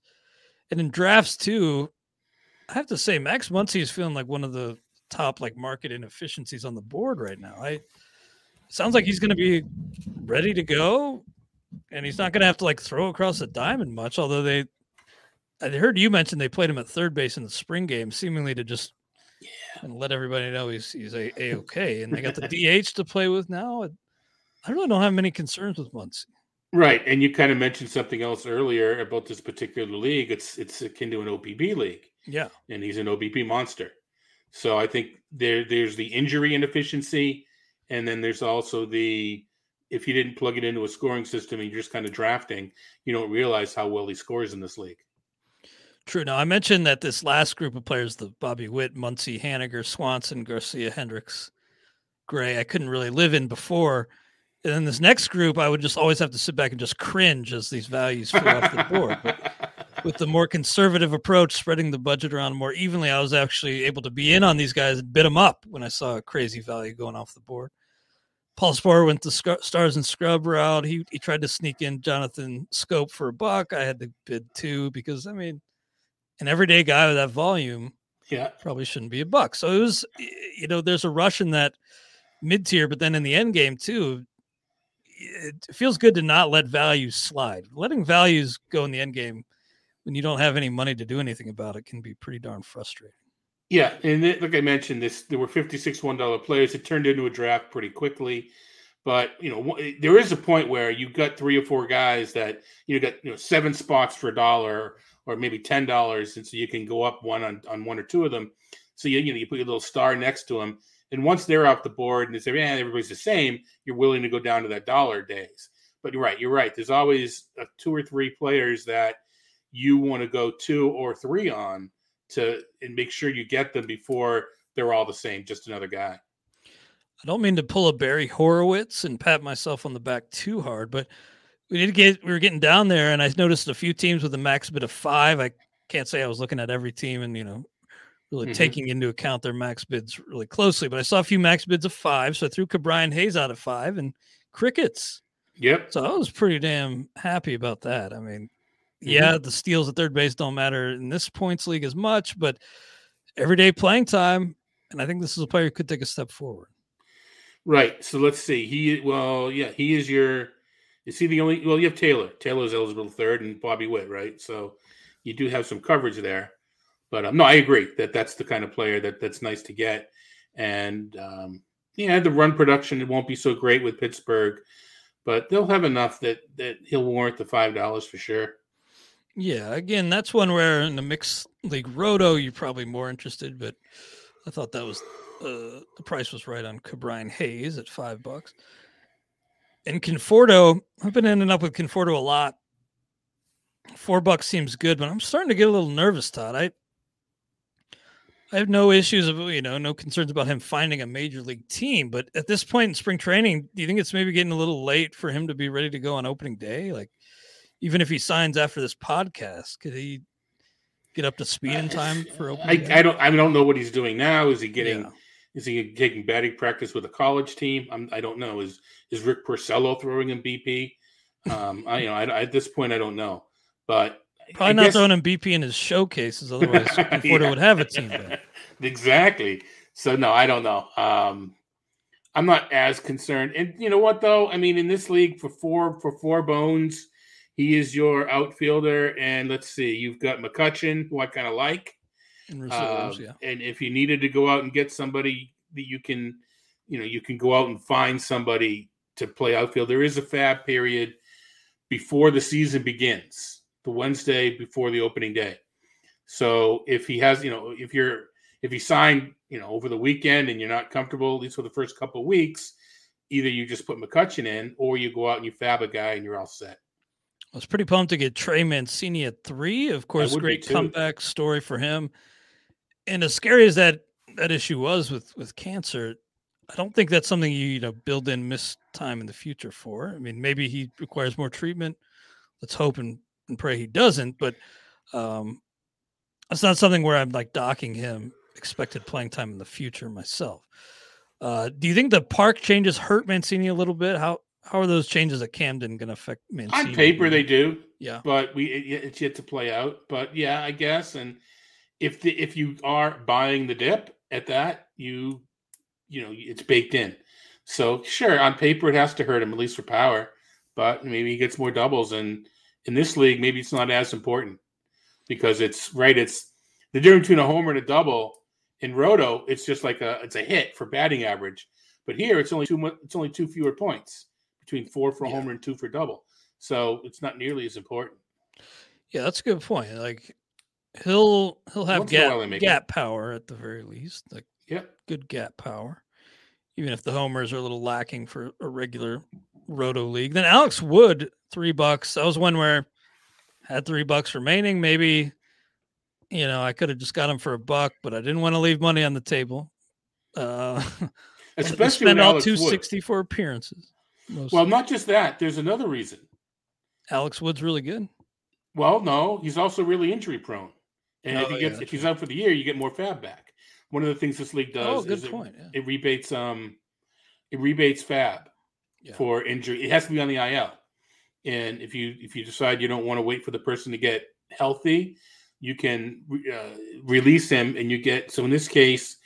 And in drafts too, I have to say Max Muncy is feeling like one of the top like market inefficiencies on the board right now. I sounds like he's gonna be ready to go, and he's not gonna have to like throw across the diamond much, although they I heard you mention they played him at third base in the spring game, seemingly to just yeah. and let everybody know he's he's a, a okay. And they got the DH to play with now. I really don't have many concerns with Muncy. right and you kind of mentioned something else earlier about this particular league it's it's akin to an OBP league Yeah, and he's an OBP monster. So I think there there's the injury inefficiency, and then there's also the if you didn't plug it into a scoring system and you're just kind of drafting, you don't realize how well he scores in this league. true. Now I mentioned that this last group of players, the Bobby Witt, Muncy, Haniger, Swanson, Garcia, Hendricks, Gray, I couldn't really live in before. And then this next group, I would just always have to sit back and just cringe as these values flew off the board. But with the more conservative approach, spreading the budget around more evenly, I was actually able to be in on these guys and bid them up when I saw a crazy value going off the board. Paul Sporer went the Sc- Stars and Scrub route. He he tried to sneak in Jonathan Schoop for a buck. I had to bid two because I mean, an everyday guy with that volume yeah, probably shouldn't be a buck. So it was, you know, there's a rush in that mid tier, but then in the end game too, it feels good to not let values slide. Letting values go in the end game when you don't have any money to do anything about it can be pretty darn frustrating. Yeah. And it, like I mentioned, this there were 56 one dollar players. It turned into a draft pretty quickly. But you know, there is a point where you've got three or four guys that you know got you know seven spots for a dollar or maybe ten dollars, and so you can go up one on, on one or two of them. So you you know you put your little star next to them, and once they're off the board and they say, "Yeah, everybody's the same," you're willing to go down to that dollar days. But you're right. You're right. There's always uh, two or three players that you want to go two or three on to and make sure you get them before they're all the same. Just another guy. I don't mean to pull a Barry Horowitz and pat myself on the back too hard, but we did get we were getting down there, and I noticed a few teams with a max bid of five. I can't say I was looking at every team and you know really Mhm. taking into account their max bids really closely, but I saw a few max bids of five, so I threw Ke'Bryan Hayes out of five and crickets. Yep. So I was pretty damn happy about that. I mean, Mhm. yeah, the steals at third base don't matter in this points league as much, but everyday playing time, and I think this is a player who could take a step forward. Right. So let's see. He well, yeah, he is your. Is he the only? Well, you have Taylor. Taylor's eligible third, and Bobby Witt, right? So you do have some coverage there. But um, no, I agree that that's the kind of player that that's nice to get. And um, yeah, the run production it won't be so great with Pittsburgh, but they'll have enough that that he'll warrant the five dollars for sure. Yeah, again, that's one where in the mixed league roto, you're probably more interested, but I thought that was uh, the price was right on Ke'Bryan Hayes at five bucks. And Conforto, I've been ending up with Conforto a lot. Four bucks seems good, but I'm starting to get a little nervous, Todd. I I have no issues of you know no concerns about him finding a major league team, but at this point in spring training, do you think it's maybe getting a little late for him to be ready to go on opening day? Like, even if he signs after this podcast, could he get up to speed in time for opening? I, I don't I don't know what he's doing now. Is he getting yeah. is he taking batting practice with a college team? I'm, I do not know. Is is Rick Porcello throwing him BP? Um, I you know I, at this point I don't know, but Probably I not guess... throwing him BP in his showcases, otherwise Conforto yeah. would have a team. exactly. So no, I don't know. Um, I'm not as concerned. And you know what though? I mean, in this league for four for four bones, he is your outfielder. And let's see, you've got McCutchen, who I kind of like. And, reserves, uh, yeah. and if you needed to go out and get somebody that you can, you know, you can go out and find somebody to play outfield. There is a FAAB period before the season begins the Wednesday before the opening day. So if he has, you know, if you're if he signed, you know, over the weekend and you're not comfortable, at least for the first couple of weeks, either you just put McCutchen in or you go out and you FAAB a guy and you're all set. I was pretty pumped to get Trey Mancini at three. Of course, great comeback story for him. And as scary as that that issue was with with cancer, I don't think that's something you, you know build in miss time in the future for. I mean, maybe he requires more treatment. Let's hope and and pray he doesn't. But um, it's not something where I'm like docking him expected playing time in the future myself. Uh, do you think the park changes hurt Mancini a little bit? How how are those changes at Camden going to affect Mancini? On paper, they do. Yeah, but we it, it's yet to play out. But yeah, I guess. And if the if you are buying the dip at that, you you know it's baked in. So sure, on paper it has to hurt him at least for power, but maybe he gets more doubles and in this league, maybe it's not as important because it's right. It's the difference between a homer and a double. In Roto, it's just like a it's a hit for batting average, but here it's only two it's only two fewer points between four for a yeah. homer and two for double. So it's not nearly as important. Yeah, that's a good point. Like he'll he'll have Once gap, gap power at the very least. Like yeah, good gap power. Even if the homers are a little lacking for a regular Roto League. Then Alex Wood, three bucks. That was one where had three bucks remaining. Maybe, you know, I could have just got him for a buck, but I didn't want to leave money on the table. Uh, Especially spend all two sixty for appearances. Mostly. Well, not just that. There's another reason. Alex Wood's really good. Well, no, he's also really injury prone. And oh, if he gets yeah, if he's out for the year, you get more FAAB back. One of the things this league does oh, is it, yeah. it rebates um it rebates FAAB yeah. for injury. It has to be on the IL. And if you if you decide you don't want to wait for the person to get healthy, you can uh, release him, and you get. So in this case,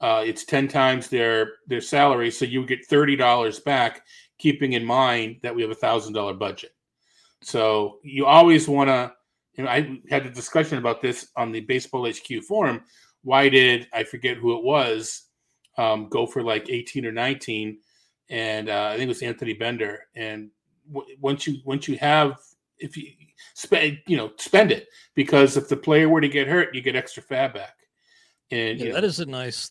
uh, it's ten times their their salary, so you get thirty dollars back, keeping in mind that we have a thousand dollar budget. So you always want to. You know, I had a discussion about this on the Baseball HQ forum. Why did I forget who it was? Um, go for like eighteen or nineteen and uh, I think it was Anthony Bender. And w- once you once you have if you spend you know spend it because if the player were to get hurt, you get extra FAAB back. And yeah, that know, is a nice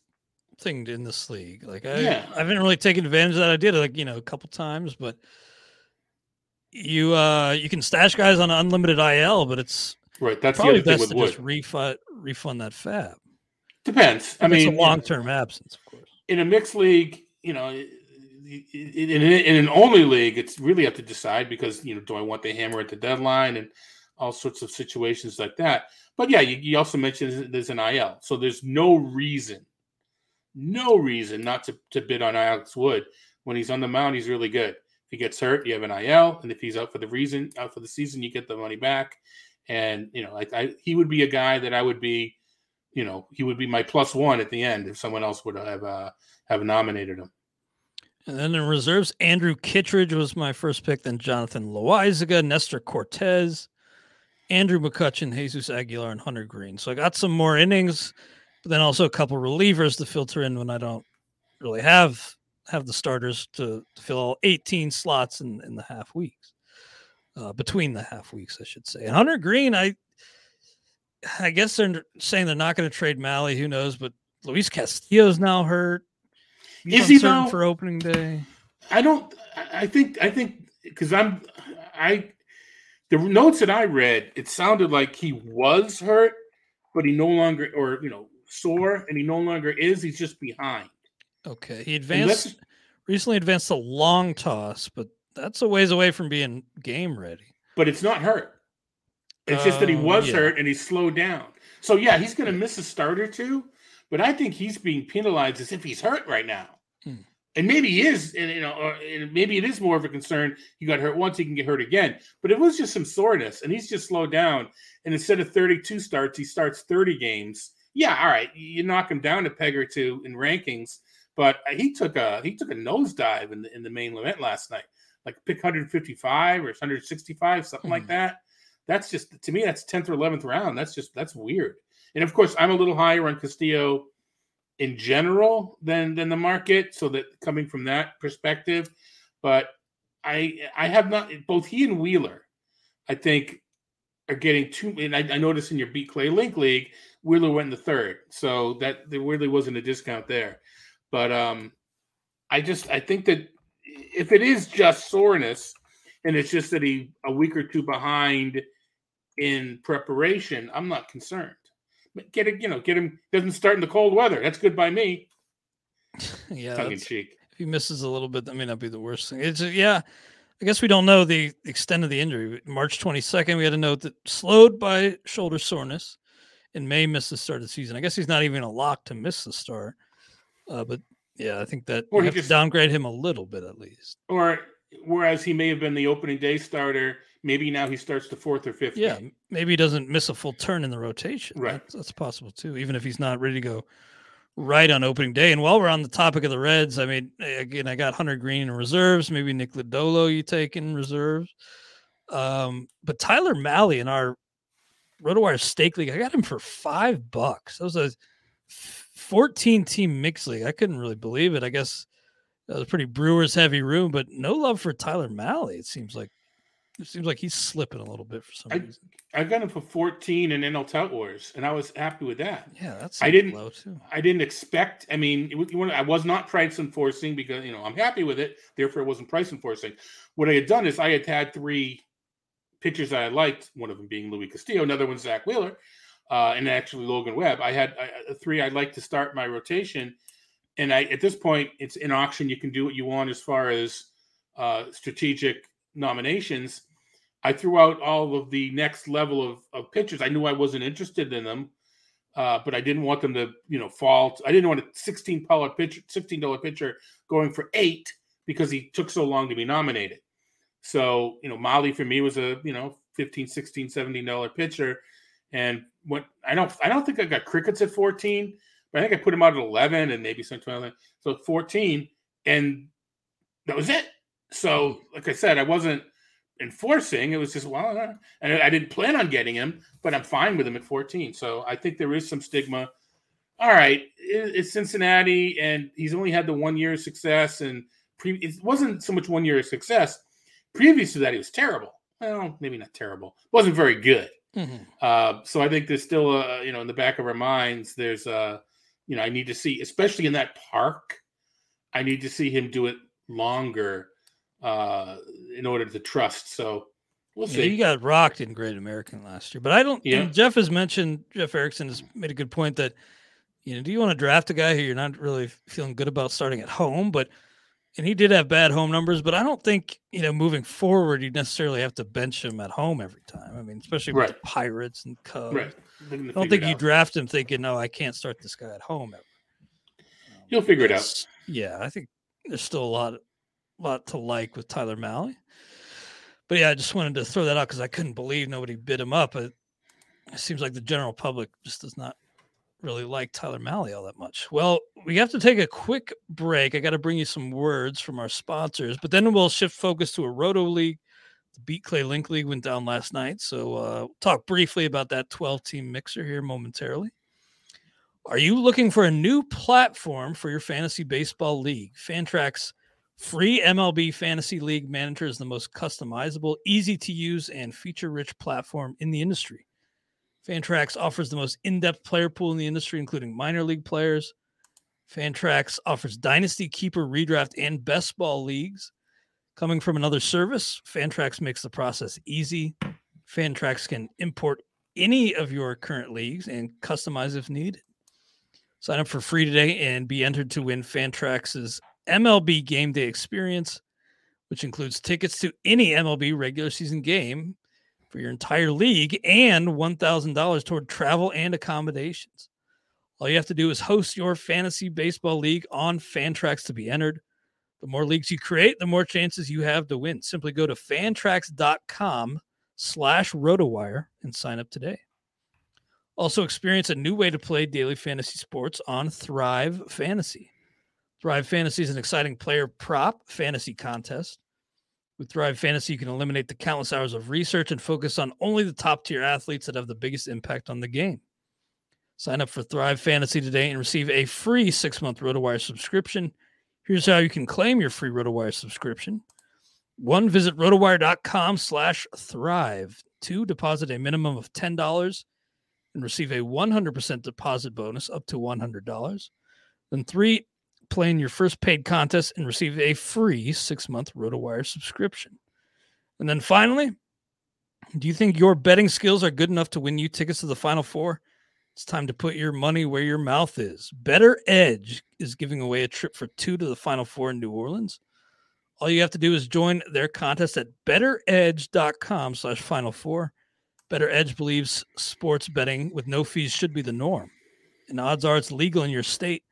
thing in this league. Like I, yeah. I haven't really taken advantage of that. I did like you know a couple times, but you uh you can stash guys on unlimited IL, but it's right. That's probably best to Wood. just refund refund that FAAB. Depends. I mean, it's a long term absence, of course. In a mixed league, you know, in, in an only league, it's really up to decide because you know, do I want the hammer at the deadline and all sorts of situations like that. But yeah, you, you also mentioned there's an IL, so there's no reason, no reason not to, to bid on Alex Wood when he's on the mound. He's really good. If he gets hurt, you have an IL, and if he's out for the reason, out for the season, you get the money back. And you know, like I, he would be a guy that I would be, you know, he would be my plus one at the end if someone else would have uh, have nominated him. And then in reserves, Andrew Kittredge was my first pick. Then Jonathan Loaisiga, Nestor Cortes, Andrew McCutchen, Jesus Aguilar, and Hunter Greene. So I got some more innings, but then also a couple relievers to filter in when I don't really have have the starters to, to fill all 18 slots in, in the half weeks. uh, between the half weeks, I should say. And Hunter Greene, I I guess they're saying they're not going to trade Mahle. Who knows? But Luis Castillo's now hurt. He's Is he though? for opening day? I don't. I think. I think because I'm. I the notes that I read, it sounded like he was hurt, but he no longer, or you know, sore, and he no longer is. He's just behind. Okay, he advanced recently. Advanced a long toss, but that's a ways away from being game ready. But it's not hurt. It's just that he oh, was yeah. hurt and he slowed down. So yeah, he's going to miss a start or two, but I think he's being penalized as if he's hurt right now. Hmm. And maybe he is, and you know, or, and maybe it is more of a concern. He got hurt once; he can get hurt again. But it was just some soreness, and he's just slowed down. And instead of 32 starts, he starts 30 games. Yeah, all right, you knock him down a peg or two in rankings, but he took a he took a nosedive in the in the main event last night, like pick 155 or 165, something mm-hmm. like that. That's just to me, that's 10th or 11th round. That's just that's weird. And of course, I'm a little higher on Castillo in general than than the market, so that coming from that perspective, but I I have not both he and Wheeler, I think, are getting too. And I, I noticed in your Beat Clay Link League, Wheeler went in the third, so that there really wasn't a discount there. But um, I just I think that if it is just soreness, and it's just that he a week or two behind in preparation, I'm not concerned. But get it, you know, get him doesn't start in the cold weather. That's good by me. yeah, tongue in cheek. If he misses a little bit, that may not be the worst thing. It's yeah. I guess we don't know the extent of the injury. March 22nd, we had a note that slowed by shoulder soreness and may miss the start of the season. I guess he's not even a lock to miss the start. Uh, but yeah, I think that or you have just, to downgrade him a little bit at least. Or whereas he may have been the opening day starter, maybe now he starts the fourth or fifth. Yeah, game. maybe he doesn't miss a full turn in the rotation. Right, that's, that's, possible too. Even if he's not ready to go right on opening day. And while we're on the topic of the Reds, I mean, again, I got Hunter Greene in reserves. Maybe Nick Lodolo you take in reserves. Um, but Tyler Mahle in our RotoWire Stake League, I got him for five bucks. That was a 14 team mix league. I couldn't really believe it. I guess that was pretty Brewers heavy room, but no love for Tyler Mahle. It seems like it seems like he's slipping a little bit for some I, reason. I got him for 14 in NL Tout Wars, and I was happy with that. Yeah, that's I didn't low too. I didn't expect. I mean, it, I was not price enforcing because you know I'm happy with it. Therefore, it wasn't price enforcing. What I had done is I had had three pitchers I liked. One of them being Luis Castillo, another one Zack Wheeler, uh, and actually Logan Webb. I had uh, three I'd like to start my rotation and I at this point it's in auction. You can do what you want as far as uh, strategic nominations. I threw out all of the next level of, of pitchers. I knew I wasn't interested in them, uh, but I didn't want them to, you know, fall. I didn't want a sixteen dollar pitcher, sixteen dollar pitcher going for eight because he took so long to be nominated. So, you know, Mahle for me was a, you know, 15, 16, 17 dollar pitcher. And what I don't I don't think I got crickets at 14, but I think I put him out at 11 and maybe some 12. So 14. And that was it. So, like I said, I wasn't enforcing. It was just, well, uh, and I didn't plan on getting him, but I'm fine with him at 14. So I think there is some stigma. All right, it's Cincinnati, and he's only had the one year of success. And pre- it wasn't so much one year of success. Previous to that, he was terrible. Well, maybe not terrible. wasn't very good. Mm-hmm. Uh, so I think there's still a, you know, in the back of our minds, there's a, you know, I need to see, especially in that park, I need to see him do it longer uh, in order to trust. So we'll see. Yeah, you got rocked in Great American last year, but I don't. Yeah. Jeff has mentioned Jeff Erickson has made a good point that you know, do you want to draft a guy who you're not really feeling good about starting at home, but and he did have bad home numbers, but I don't think you know moving forward you necessarily have to bench him at home every time. I mean, especially with right. Pirates and Cubs. Right. I don't think you draft him thinking, "No, I can't start this guy at home." Ever. Um, You'll figure it out. Yeah, I think there's still a lot, lot to like with Tyler Mahle. But yeah, I just wanted to throw that out because I couldn't believe nobody bid him up. It, it seems like the general public just does not really like Tyler Mahle all that much. Well, we have to take a quick break. I got to bring you some words from our sponsors, but then we'll shift focus to a Roto League. The Beat Clay Link League went down last night, so uh, talk briefly about that 12 team mixer here momentarily. Are you looking for a new platform for your fantasy baseball league? Fantrax Free MLB Fantasy League Manager is the most customizable, easy to use, and feature rich platform in the industry. Fantrax offers the most in depth player pool in the industry, including minor league players. Fantrax offers Dynasty Keeper, Redraft, and Best Ball leagues. Coming from another service, Fantrax makes the process easy. Fantrax can import any of your current leagues and customize if needed. Sign up for free today and be entered to win Fantrax's MLB game day experience, which includes tickets to any MLB regular season game for your entire league and $1,000 toward travel and accommodations. All you have to do is host your fantasy baseball league on Fantrax to be entered. The more leagues you create, the more chances you have to win. Simply go to fantrax.com slash rotowire and sign up today. Also experience a new way to play daily fantasy sports on Thrive Fantasy. Thrive Fantasy is an exciting player prop fantasy contest. With Thrive Fantasy, you can eliminate the countless hours of research and focus on only the top tier athletes that have the biggest impact on the game. Sign up for Thrive Fantasy today and receive a free six month RotoWire subscription. Here's how you can claim your free RotoWire subscription. One, visit rotowire.com slash thrive. Two, deposit a minimum of $10 and receive a 100% deposit bonus up to $100. Then three, play in your first paid contest and receive a free six month RotoWire subscription. And then finally, do you think your betting skills are good enough to win you tickets to the Final Four? It's time to put your money where your mouth is. BettorEdge is giving away a trip for two to the Final Four in New Orleans. All you have to do is join their contest at bettoredge.com slash final four. BettorEdge believes sports betting with no fees should be the norm. And odds are it's legal in your state.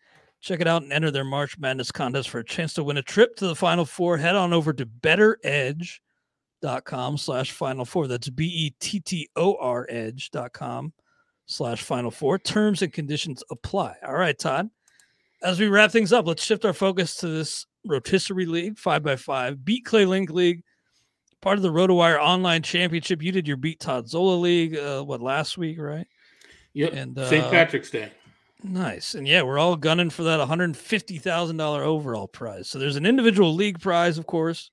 Check it out and enter their March Madness contest for a chance to win a trip to the Final Four. Head on over to bettoredge.com slash final four. That's B-E-T-T-O-R edge.com slash final four. Terms and conditions apply. All right, Todd. As we wrap things up, let's shift our focus to this rotisserie league, five by five, beat Clay Link League, part of the RotoWire online championship. You did your beat Todd Zola League, uh, what last week, right? Yep. And St. uh, Patrick's Day. Nice. And yeah, we're all gunning for that $150,000 overall prize. So there's an individual league prize, of course,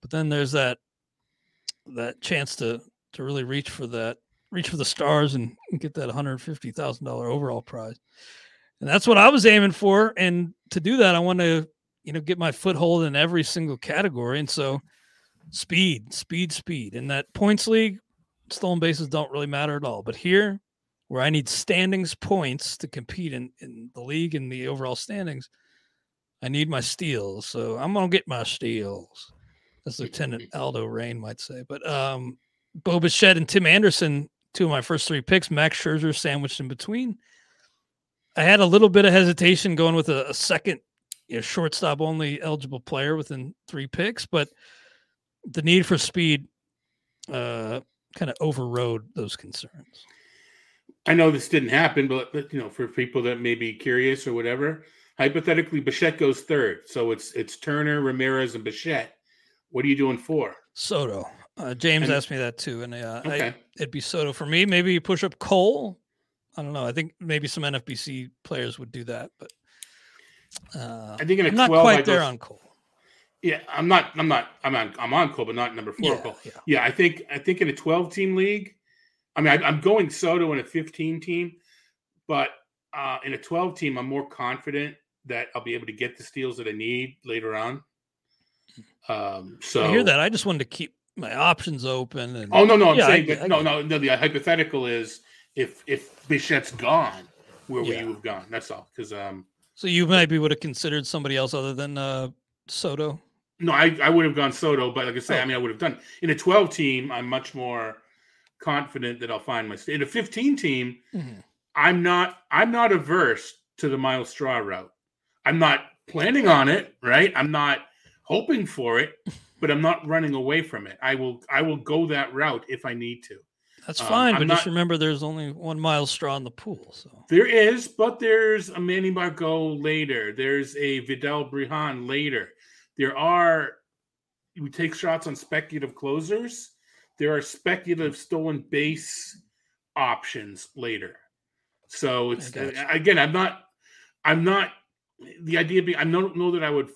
but then there's that that chance to to really reach for that reach for the stars and, get that $150,000 overall prize. And that's what I was aiming for and to do that I want to, you know, get my foothold in every single category and so speed, speed, speed. In that points league, stolen bases don't really matter at all, but here where I need standings points to compete in, in the league and the overall standings, I need my steals. So I'm gonna get my steals, as Lieutenant Aldo Raine might say. But um Bo Bichette and Tim Anderson, two of my first three picks, Max Scherzer sandwiched in between. I had a little bit of hesitation going with a, a second you know, shortstop only eligible player within three picks, but the need for speed uh kind of overrode those concerns. I know this didn't happen, but, but you know, for people that may be curious or whatever, hypothetically, Bichette goes third, so it's it's Turner, Ramirez, and Bichette. What are you doing for? Soto. Uh, James And- asked me that too, and uh, I, it'd be Soto for me. Maybe you push up Cole. I don't know. I think maybe some NFBC players would do that, but uh, I think in a I'm not 12, quite I go- there on Cole. Yeah, I'm not. I'm not. I'm on. I'm on Cole, but not number four. Yeah, Cole. yeah. Yeah, I think. I think in a 12 team league, I mean, I, I'm going Soto in a 15 team, but uh, in a 12 team, I'm more confident that I'll be able to get the steals that I need later on. Um, so I hear that. I just wanted to keep my options open. And Oh no, no, I'm Yeah, saying, get- but I no, no, no. The hypothetical is if if Bichette's gone, where would you have gone? That's all. Because um, so you maybe would have considered somebody else other than uh, Soto. no, I I would have gone Soto, but like I say, I Oh. mean, I would have done in a 12 team. I'm much more confident that I'll find my in a 15 team. Mhm. I'm not I'm not averse to the Myles Straw route. I'm not planning on it, right? I'm not hoping for it, but I'm not running away from it. I will I will go that route if I need to. That's Um, fine, I'm but just remember there's only one mile straw in the pool. So There is, but there's a Manny Margot later. There's a Vidal Bruján later. There are we take shots on speculative closers. There are speculative stolen base options later. So it's again, I'm not, I'm not. The idea being, I don't know that I would.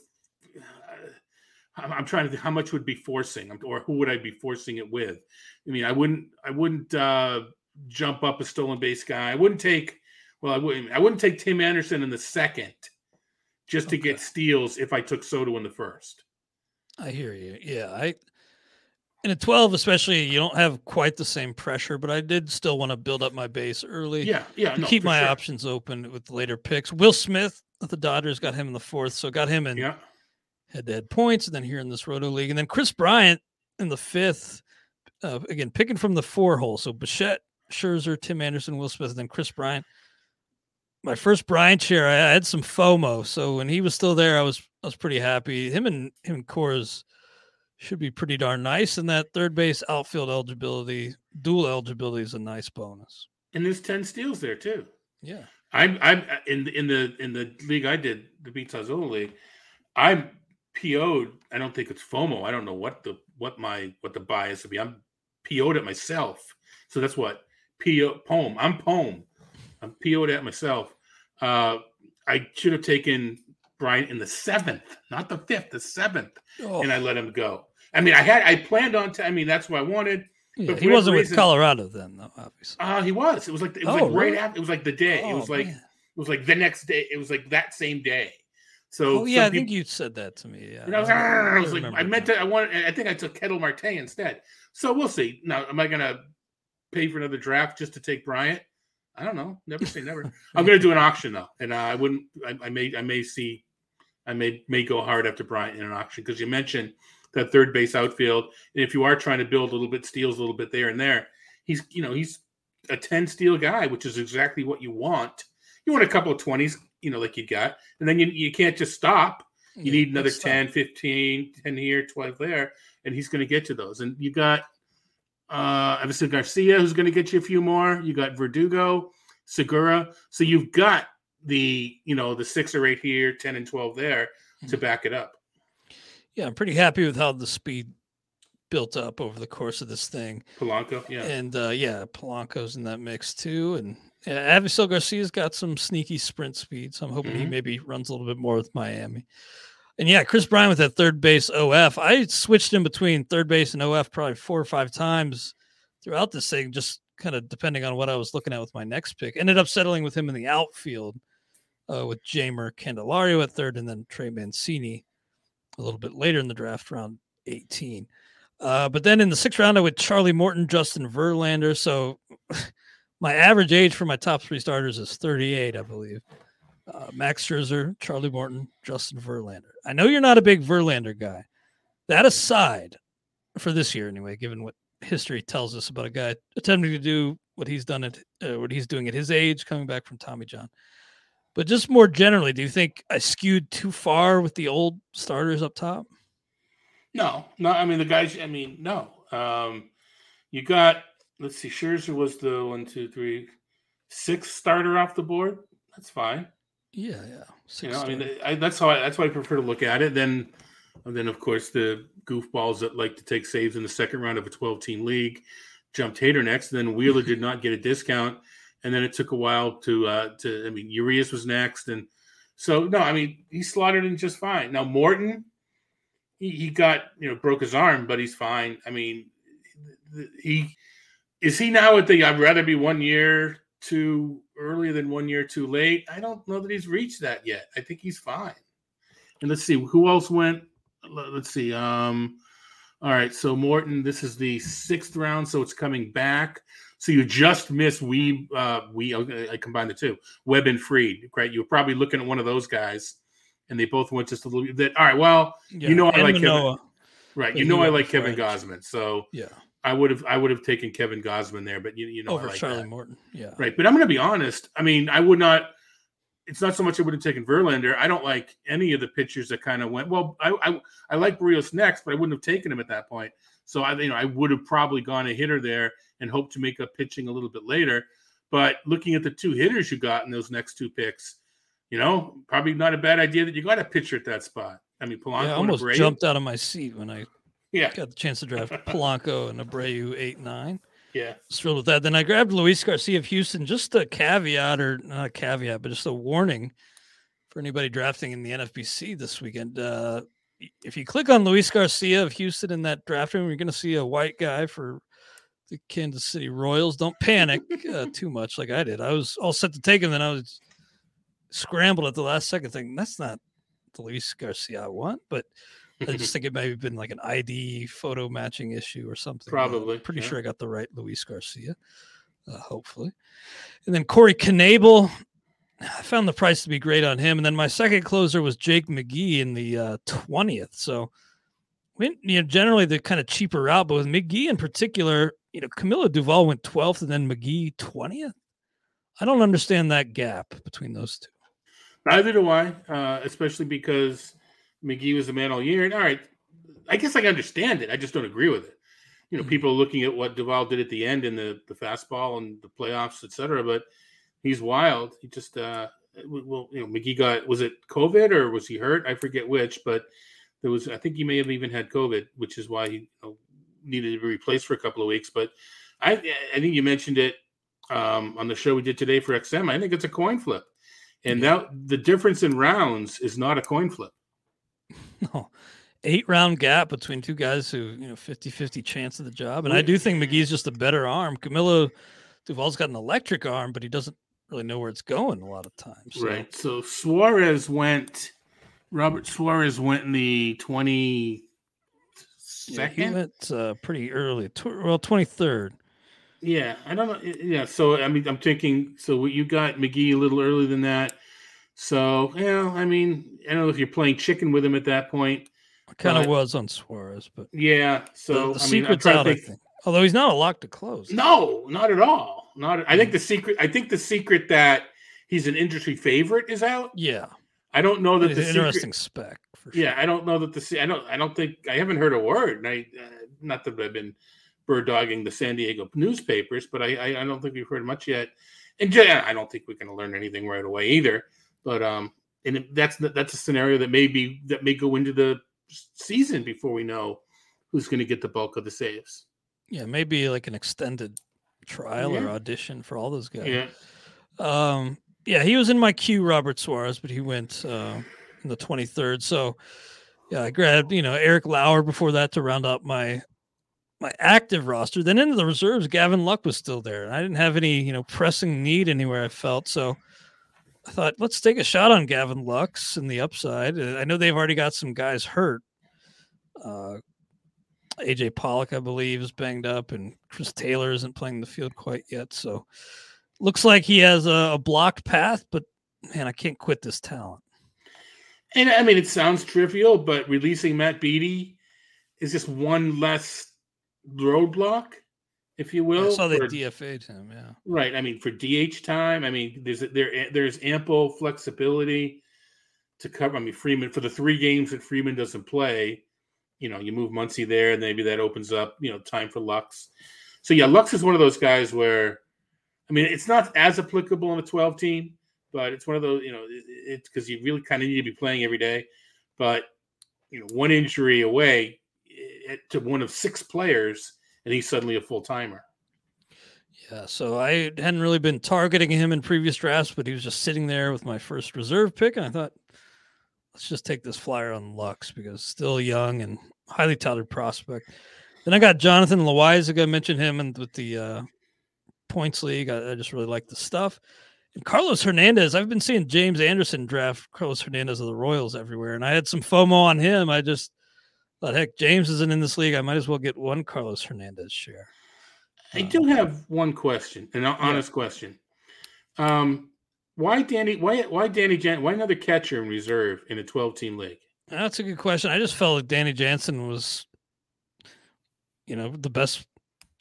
I'm, I'm trying to think how much would be forcing, or who would I be forcing it with? I mean, I wouldn't, I wouldn't uh, jump up a stolen base guy. I wouldn't take, well, I wouldn't, I wouldn't take Tim Anderson in the second, just to get steals if I took Soto in the first. I hear you. Yeah, I in a 12 especially you don't have quite the same pressure, but I did still want to build up my base early. Yeah, yeah, no, keep my sure. options open with later picks. Will Smith of the Dodgers got him in the fourth, so got him in Yeah, head-to-head points, and then here in this Roto League, and then Kris Bryant in the fifth. Uh, again, picking from the four hole. So Bichette, Scherzer, Tim Anderson, Will Smith, and then Kris Bryant. My first Bryant share, I had some FOMO. So when he was still there, I was I was pretty happy. Him and him and Coors should be pretty darn nice. And that third base outfield eligibility, dual eligibility is a nice bonus. and there's ten steals there too. Yeah. I'm I'm in the- in the in the league I did the Beats Zola League. I'm PO'd. I don't think it's FOMO. I don't know what the what my what the bias would be. I'm PO'd at myself. So that's what PO poem. I'm poem. I'm PO'd at myself. Uh, I should have taken Bryant in the seventh, not the fifth, the seventh, Oh, and I let him go. I mean, I had I planned on. T- I mean, that's what I wanted. yeah, he wasn't with Colorado then, though, obviously. Uh he was. It was like it was Oh, like right really? after. It was like the day. it Oh, was like man. it was like the next day. It was like that same day. So Oh, yeah, I some think you said that to me. Yeah. I was, I was like, I meant now. to. I wanted. I think I took Ketel Marte instead. So we'll see. Now, am I gonna pay for another draft just to take Bryant? I don't know. Never say never. I'm gonna do an auction though, and uh, I wouldn't. I, I may. I may see. I may may go hard after Bryant in an auction because you mentioned that third base outfield, and if you are trying to build a little bit steals a little bit there and there, he's you know he's a 10 steal guy, which is exactly what you want. You want a couple of 20s, you know, like you got, and then you, you can't just stop. You Yeah, need another good stuff. 10, 15, 10 here, 12 there, and he's going to get you those. And you got uh Avisail Garcia, who's going to get you a few more. You got Verdugo, Segura. So you've got the, you know, the six or eight here, 10 and 12 there to Mhm. back it up. Yeah, I'm pretty happy with how the speed built up over the course of this thing. Polanco, yeah. And uh, yeah, Polanco's in that mix too. And yeah, Avisail Garcia's got some sneaky sprint speed. So I'm hoping he Mhm. maybe runs a little bit more with Miami. And yeah, Kris Bryant with that third base OF. I switched in between third base and OF probably four or five times throughout this thing, just kind of depending on what I was looking at with my next pick. Ended up settling with him in the outfield uh, with Jeimer Candelario at third and then Trey Mancini a little bit later in the draft, round 18. Uh, but then in the sixth round, I went Charlie Morton, Justin Verlander. So my average age for my top three starters is 38, I believe. Uh, Max Scherzer, Charlie Morton, Justin Verlander. I know you're not a big Verlander guy. That aside, for this year anyway, given what history tells us about a guy attempting to do what he's done at uh, what he's doing at his age, coming back from Tommy John. But just more generally, do you think I skewed too far with the old starters up top? No, no. I mean, the guys. I mean, no. Um, you got. Let's see. Scherzer was the one, two, three, sixth starter off the board. That's fine. Yeah, yeah. You Six know, I mean. I, that's how I, that's why I prefer to look at it. Then, and then of course the goofballs that like to take saves in the second round of a 12 team league jumped Hader next. Then Wheeler did not get a discount, and then it took a while to uh to. I mean, Urias was next, and so no, I mean he slotted in just fine. Now Morton, he, he got you know broke his arm, but he's fine. I mean, he is he now at the I'd rather be one year too early than one year too late. I don't know that he's reached that yet. I think he's fine. And let's see who else went. Let- Let's see. Um, all right. So Morton, this is the sixth round, so it's coming back. So you just missed we uh we I combined the two Webb and Fried. Right. You were probably looking at one of those guys, and they both went just a little bit. All right. Well, Yeah, know I and like Kevin- right. You know I like Kevin. Gausman, so Yeah, I would have I would have taken Kevin Gausman there, but you you know I like Charlie that. Morton. Yeah, Right. But I'm going to be honest. I mean, I would not. It's not so much I would have taken Verlander. I don't like any of the pitchers that kind of went. Well, I I, I like Berrios next, but I wouldn't have taken him at that point. So I you know I would have probably gone a hitter there and hoped to make up pitching a little bit later. But looking at the two hitters you got in those next two picks, you know, probably not a bad idea that you got a pitcher at that spot. I mean, Polanco yeah. I almost jumped out of my seat when I Yeah, got the chance to draft Polanco and Abreu eight nine. yeah. Was thrilled with that. Then I grabbed Luis Garcia of Houston. Just a caveat, or not a caveat, but just a warning for anybody drafting in the NFBC this weekend. Uh, if you click on Luis Garcia of Houston in that draft room, you're going to see a white guy for the Kansas City Royals. Don't panic uh, too much like I did. I was all set to take him, then I was scrambled at the last second, thinking that's not the Luis Garcia I want, but I just think it may have been like an ID photo matching issue or something. Probably, I'm pretty yeah. sure I got the right Luis Garcia, uh, hopefully. And then Corey Knebel, I found the price to be great on him. And then my second closer was Jake McGee in the uh, 20th. So, we, you know, generally the kind of cheaper route, but with McGee in particular, you know, Camilo Doval went 12th and then McGee 20th. I don't understand that gap between those two. Neither do I, uh, especially because McGee was the man all year. And all right, I guess I understand it. I just don't agree with it. You know, Mhm. people are looking at what Doval did at the end in the, the fastball and the playoffs, et cetera, but he's wild. He just, uh, well, you know, McGee got, was it COVID or was he hurt? I forget which, but there was, I think he may have even had COVID, which is why he you know, needed to be replaced for a couple of weeks. But I, I think you mentioned it um, on the show we did today for XM. I think it's a coin flip. And that the difference in rounds is not a coin flip. No, eight round gap between two guys who, you know, 50 50 chance of the job. And I do think McGee's just a better arm. Camilo Doval's got an electric arm, but he doesn't really know where it's going a lot of times. So, Right. So Suarez went. Robert Suarez went in the twenty second. Yeah, went uh, pretty early. Tw- well, 23rd. Yeah, I don't know. Yeah, so I mean, I'm thinking. So you got McGee a little earlier than that. So yeah, I mean, I don't know if you're playing chicken with him at that point. I kind of was on Suarez, but Yeah. So the I mean, secret's out, think. Although he's not a lock to close. No, not at all. Not. I think the secret. I think the secret that he's an industry favorite is out. Yeah. I don't know that It's the an secret- interesting spec for sure. Yeah, I don't know that the I don't I don't think I haven't heard a word. I uh, not that I've been bird dogging the San Diego newspapers, but I I, I don't think we've heard much yet. And yeah, I don't think we're going to learn anything right away either. But um, and that's that's a scenario that may be that may go into the season before we know who's going to get the bulk of the saves. Yeah, maybe like an extended trial or audition for all those guys. Yeah, Um, yeah, he was in my queue, Robert Suarez, but he went uh, in the 23rd. So, yeah, I grabbed you know Eric Lauer before that to round up my my active roster. Then into the reserves, Gavin Lux was still there, and I didn't have any you know pressing need anywhere. I felt so. I thought let's take a shot on Gavin Lux and the upside. Uh, I know they've already got some guys hurt. Uh, AJ Pollock, I believe, is banged up, and Chris Taylor isn't playing the field quite yet. So looks like he has a, a blocked path, but man, I can't quit this talent. and I mean it sounds trivial, but releasing Matt Beaty is just one less roadblock, if you will. I saw they for- DFA'd him. Yeah. Right. I mean, for DH time, I mean, there's there there's ample flexibility to cover. I mean, Freeman for the three games that Freeman doesn't play, you know, you move Muncy there, and maybe that opens up, you know, time for Lux. So yeah, Lux is one of those guys where, I mean, it's not as applicable on a 12 team, but it's one of those, you know, it- it's because you really kind of need to be playing every day. But you know, one injury away eh, to one of six players, and he's suddenly a full timer. Yeah. So I hadn't really been targeting him in previous drafts, but he was just sitting there with my first reserve pick. And I thought, let's just take this flyer on Lux because still young and highly touted prospect. Then I got Jonathan Loáisiga. I mentioned him and with the uh, points league. I, I just really like the stuff. And Carlos Hernandez, I've been seeing James Anderson draft Carlos Hernandez of the Royals everywhere, and I had some FOMO on him. I just thought, heck, James isn't in this league. I might as well get one Carlos Hernandez share. I Uh, do have one question, an honest question. Um, why Danny? Why why Danny Jan? Why another catcher in reserve in a twelve team league? That's a good question. I just felt like Danny Jansen was, you know, the best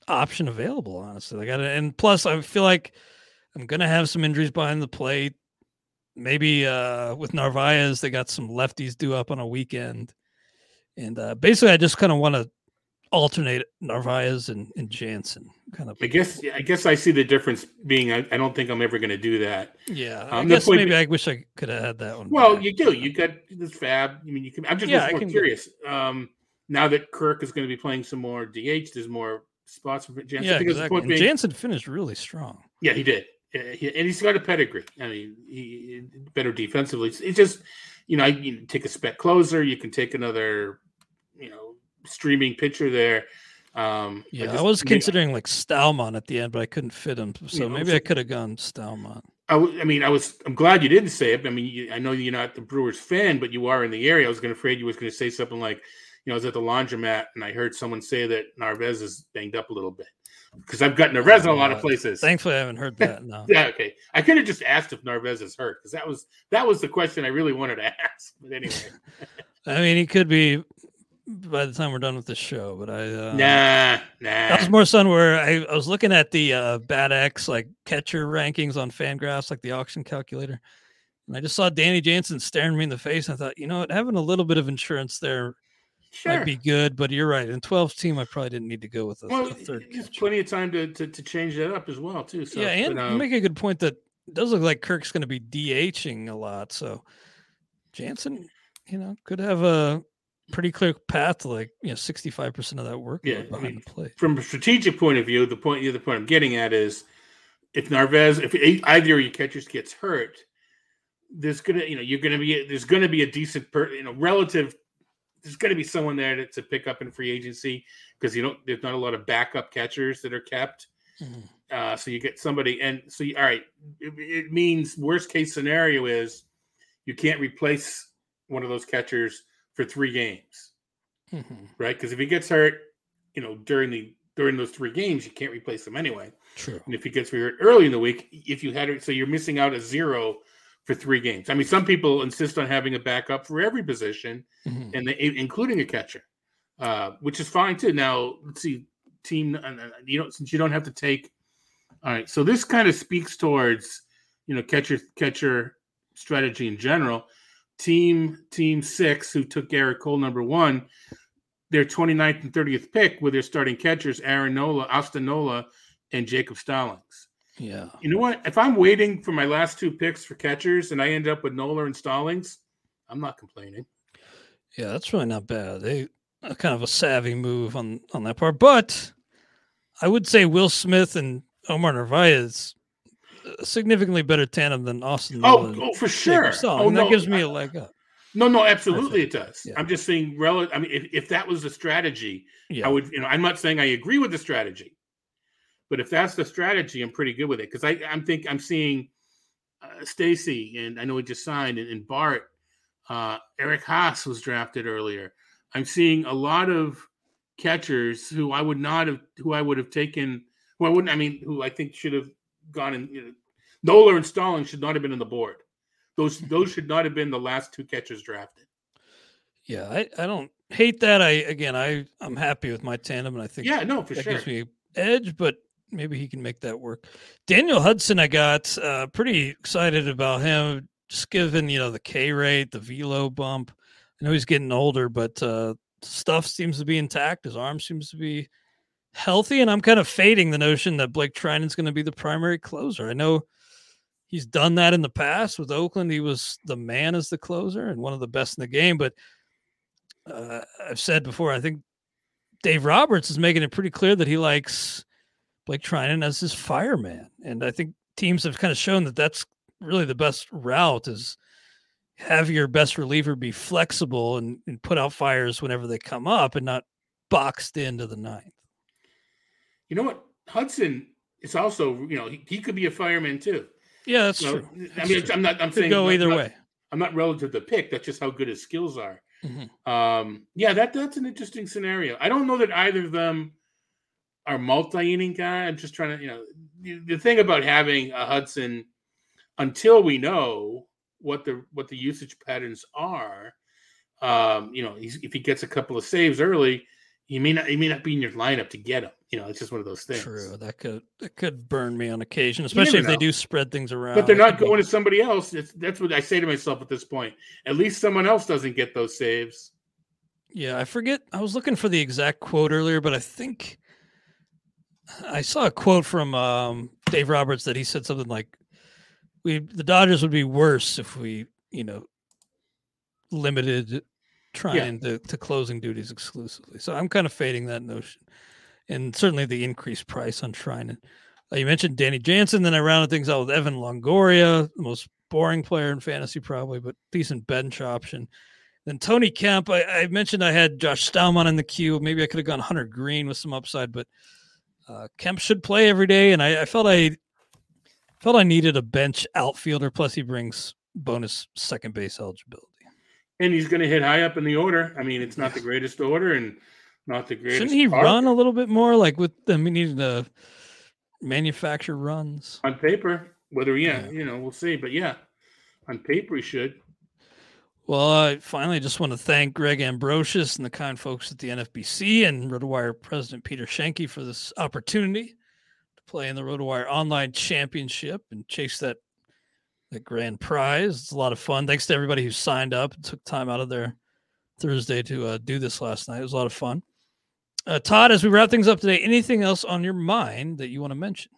option available. Honestly, like, I, and plus, I feel like I'm gonna have some injuries behind the plate. Maybe uh, with Narvaez, they got some lefties due up on a weekend, and uh, basically, I just kind of want to alternate Narvaez and, and Jansen. Kind of, I guess I guess I see the difference being I, I don't think I'm ever going to do that. yeah. I Um, the guess maybe be- I wish I could have had that one. Well, back, you do. You got this FAAB. I mean, you can. I'm just Yeah, more curious. Um, now that Kirk is going to be playing some more DH, there's more spots for Jansen. yeah, because exactly. being, Jansen finished really strong. yeah, he did. Uh, he- and he's got a pedigree. I mean, he better defensively. It's just, you know, you take a spec closer. You can take another, streaming pitcher there. Um, Yeah, I, just- was mean, considering like Staumont at the end, but I couldn't fit him. So know, maybe I could have gone Staumont. I, w- I mean, I was. I'm glad you didn't say it. I mean, you, I know you're not the Brewers fan, but you are in the area. I was going to afraid you was going to say something like, you know, I was at the laundromat and I heard someone say that Narvaez is banged up a little bit because I've got Narvaez in a lot of Uh, places. Thankfully, I haven't heard that. No. Yeah, okay. I could have just asked if Narvaez is hurt because that was that was the question I really wanted to ask. But anyway, I mean, he could be by the time we're done with this show, but I uh, nah, That was more fun where I, I was looking at the uh, BAT X like catcher rankings on Fangraphs, like the auction calculator, and I just saw Danny Jansen staring me in the face. And I thought, you know what, having a little bit of insurance there Sure. might be good, but you're right. In 12 team, I probably didn't need to go with a, well, a third there's plenty of time to, to to change that up as well too. So yeah, and but, um, make a good point that it does look like Kirk's going to be DHing a lot. So Jansen, you know, could have a pretty clear path to like you know 65 percent of that work Yeah, I mean, the plate. from a strategic point of view, the point the other point I'm getting at is if Narvaez, if either of your catchers gets hurt, there's gonna you know you're gonna be there's gonna be a decent per, you know relative. There's gonna be someone there to, to pick up in free agency because you don't there's not a lot of backup catchers that are kept. Mhm. Uh, so you get somebody, and so you, all right, it, it means worst case scenario is you can't replace one of those catchers for three games Mhm. right? Because if he gets hurt, you know, during the during those three games, you can't replace him anyway. True. And if he gets hurt early in the week, if you had it, so you're missing out a zero for three games. I mean, some people insist on having a backup for every position, Mhm. and they, including a catcher, uh, which is fine too. Now, let's see, team, uh, uh, you know, since you don't have to take. All right, so this kind of speaks towards, you know, catcher catcher strategy in general. Team Team Six, who took Gerrit Cole number one, their 29th and 30th pick with their starting catchers, Aaron Nola, Austin Nola, and Jacob Stallings. Yeah. You know what? If I'm waiting for my last two picks for catchers and I end up with Nola and Stallings, I'm not complaining. Yeah, that's really not bad. They kind of a savvy move on on that part, but I would say Will Smith and Omar Narvaez a significantly better tandem than Austin. Oh, oh, for sure. Oh, and that gives me a leg up. No, no, absolutely it does. Yeah. I'm just saying, relative. I mean, if, if that was the strategy, Yeah, I would, you know, I'm not saying I agree with the strategy, but if that's the strategy, I'm pretty good with it because I, I'm think I'm seeing uh, Stassi and I know he just signed and, and Bart, uh, Eric Haas was drafted earlier. I'm seeing a lot of catchers who I would not have, who I would have taken, who I wouldn't, I mean, who I think should have gone and You know, Nola and Stalling should not have been on the board. Those those should not have been the last two catchers drafted. yeah. I, I don't hate that. I again, I I'm happy with my tandem, and I think Yeah, no, for that sure. gives me edge, but maybe he can make that work. Daniel Hudson, I got uh, pretty excited about him, just given you know the K rate, the velo bump. I know he's getting older, but uh, stuff seems to be intact. His arm seems to be healthy, and I'm kind of fading the notion that Blake Treinen's going to be the primary closer. I know he's done that in the past with Oakland. He was the man as the closer and one of the best in the game, but uh, I've said before, I think Dave Roberts is making it pretty clear that he likes Blake Trinan as his fireman, and I think teams have kind of shown that that's really the best route is have your best reliever be flexible and, and put out fires whenever they come up and not boxed into the ninth. You know what? Hudson is also, you know, he, he could be a fireman too. Yeah, that's true. I mean, true. I'm not. I'm Could saying go either not- way. I'm not relative to the pick. That's just how good his skills are. Mhm. Um, yeah, that that's an interesting scenario. I don't know that either of them are multi-inning guy. I'm just trying to, you know, the, the thing about having a Hudson until we know what the what the usage patterns are. Um, you know, he's, if he gets a couple of saves early, he may not he may not be in your lineup to get him. You know, it's just one of those things. True. That could that could burn me on occasion, especially if never they do spread things around. But they're not going to somebody else. It's, that's what I say to myself at this point. At least someone else doesn't get those saves. Yeah, I forget. I was looking for the exact quote earlier, but I think I saw a quote from um, Dave Roberts that he said something like, "We the Dodgers would be worse if we, you know, limited Treinen to, to closing duties exclusively." So I'm kind of fading that notion, and certainly the increased price on Treinen. Uh, you mentioned Danny Jansen, then I rounded things out with Evan Longoria, the most boring player in fantasy probably, but decent bench option. Then Tony Kemp, I, I mentioned I had Josh Staumont in the queue. Maybe I could have gone Hunter Greene with some upside, but uh, Kemp should play every day, and I, I felt I felt I needed a bench outfielder. Plus, he brings bonus second base eligibility. And he's going to hit high up in the order. I mean, it's not the greatest order, and not the greatest. Shouldn't he arc. run a little bit more? Like with them, he needed to manufacture runs. on paper? Whether yeah, Yeah. you know, we'll see. But yeah, on paper he should. Well, I finally just want to thank Greg Ambrosius and the kind folks at the NFBC and RotoWire President Peter Schoenke for this opportunity to play in the RotoWire Online Championship and chase that that grand prize. It's a lot of fun. Thanks to everybody who signed up and took time out of their Thursday to uh, do this last night. It was a lot of fun. Uh, Todd, as we wrap things up today, anything else on your mind that you want to mention?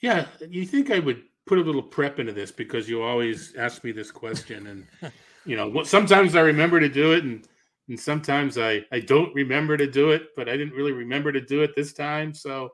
Yeah, you think I would put a little prep into this because you always ask me this question, and you know, sometimes I remember to do it, and and sometimes I I don't remember to do it, but I didn't really remember to do it this time, so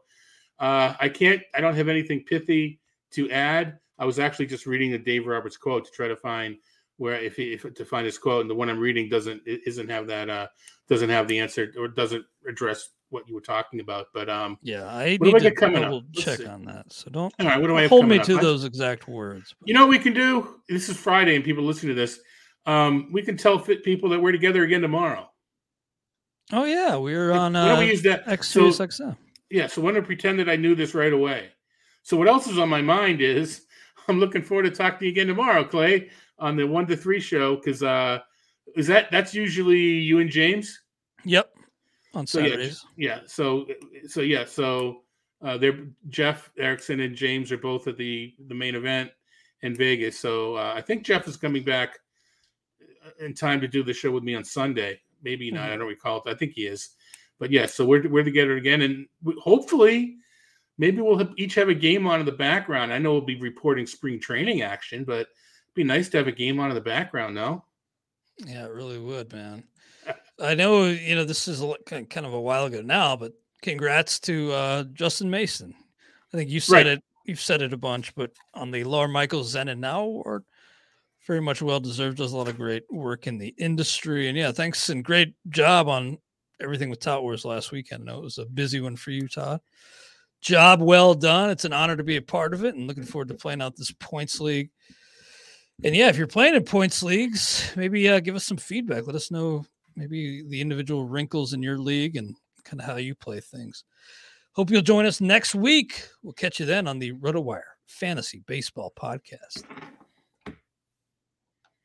uh, I can't. I don't have anything pithy to add. I was actually just reading the Dave Roberts quote to try to find where if, he, if to find his quote, and the one I'm reading doesn't it isn't have that uh doesn't have the answer or doesn't address what you were talking about, but um. Yeah, I What do I need to double check see. on that. So don't All right, what do I hold me up? to I- those exact words. but- You know what we can do? This is Friday, and people listening to this, um, we can tell fit people that we're together again tomorrow. Oh yeah, we're on don't uh, we use that? X So- XM. Yeah, so I'm going to pretend that I knew this right away. So what else is on my mind is I'm looking forward to talking to you again tomorrow, Clay, on the one to three show. Because uh, is that that's usually you and James? Yep, on So yeah, Saturdays. yeah. So so yeah. So uh, they're Jeff Erickson and James are both at the the main event in Vegas. So uh, I think Jeff is coming back uh, in time to do the show with me on Sunday. Maybe not. I don't recall. It. I think he is. But yeah. So we're we're together again, and hopefully. Maybe we'll have, each have a game on in the background. I know we'll be reporting spring training action, but it'd be nice to have a game on in the background. No, Yeah, it really would, man. I know you know this is a, kind kind of a while ago now, but congrats to uh, Justin Mason. I think you said Right. it. You've said it a bunch, but on the Lawr Michaels Zen and Now Award, very much well deserved. Does a lot of great work in the industry, and yeah, thanks and great job on everything with Tout Wars last weekend. I know it was a busy one for you, Todd. Job well done. It's an honor to be a part of it, and looking forward to playing out this points league. And yeah, if you're playing in points leagues, maybe uh, give us some feedback. Let us know maybe the individual wrinkles in your league and kind of how you play things. Hope you'll join us next week. We'll catch you then on the RotoWire Fantasy Baseball Podcast.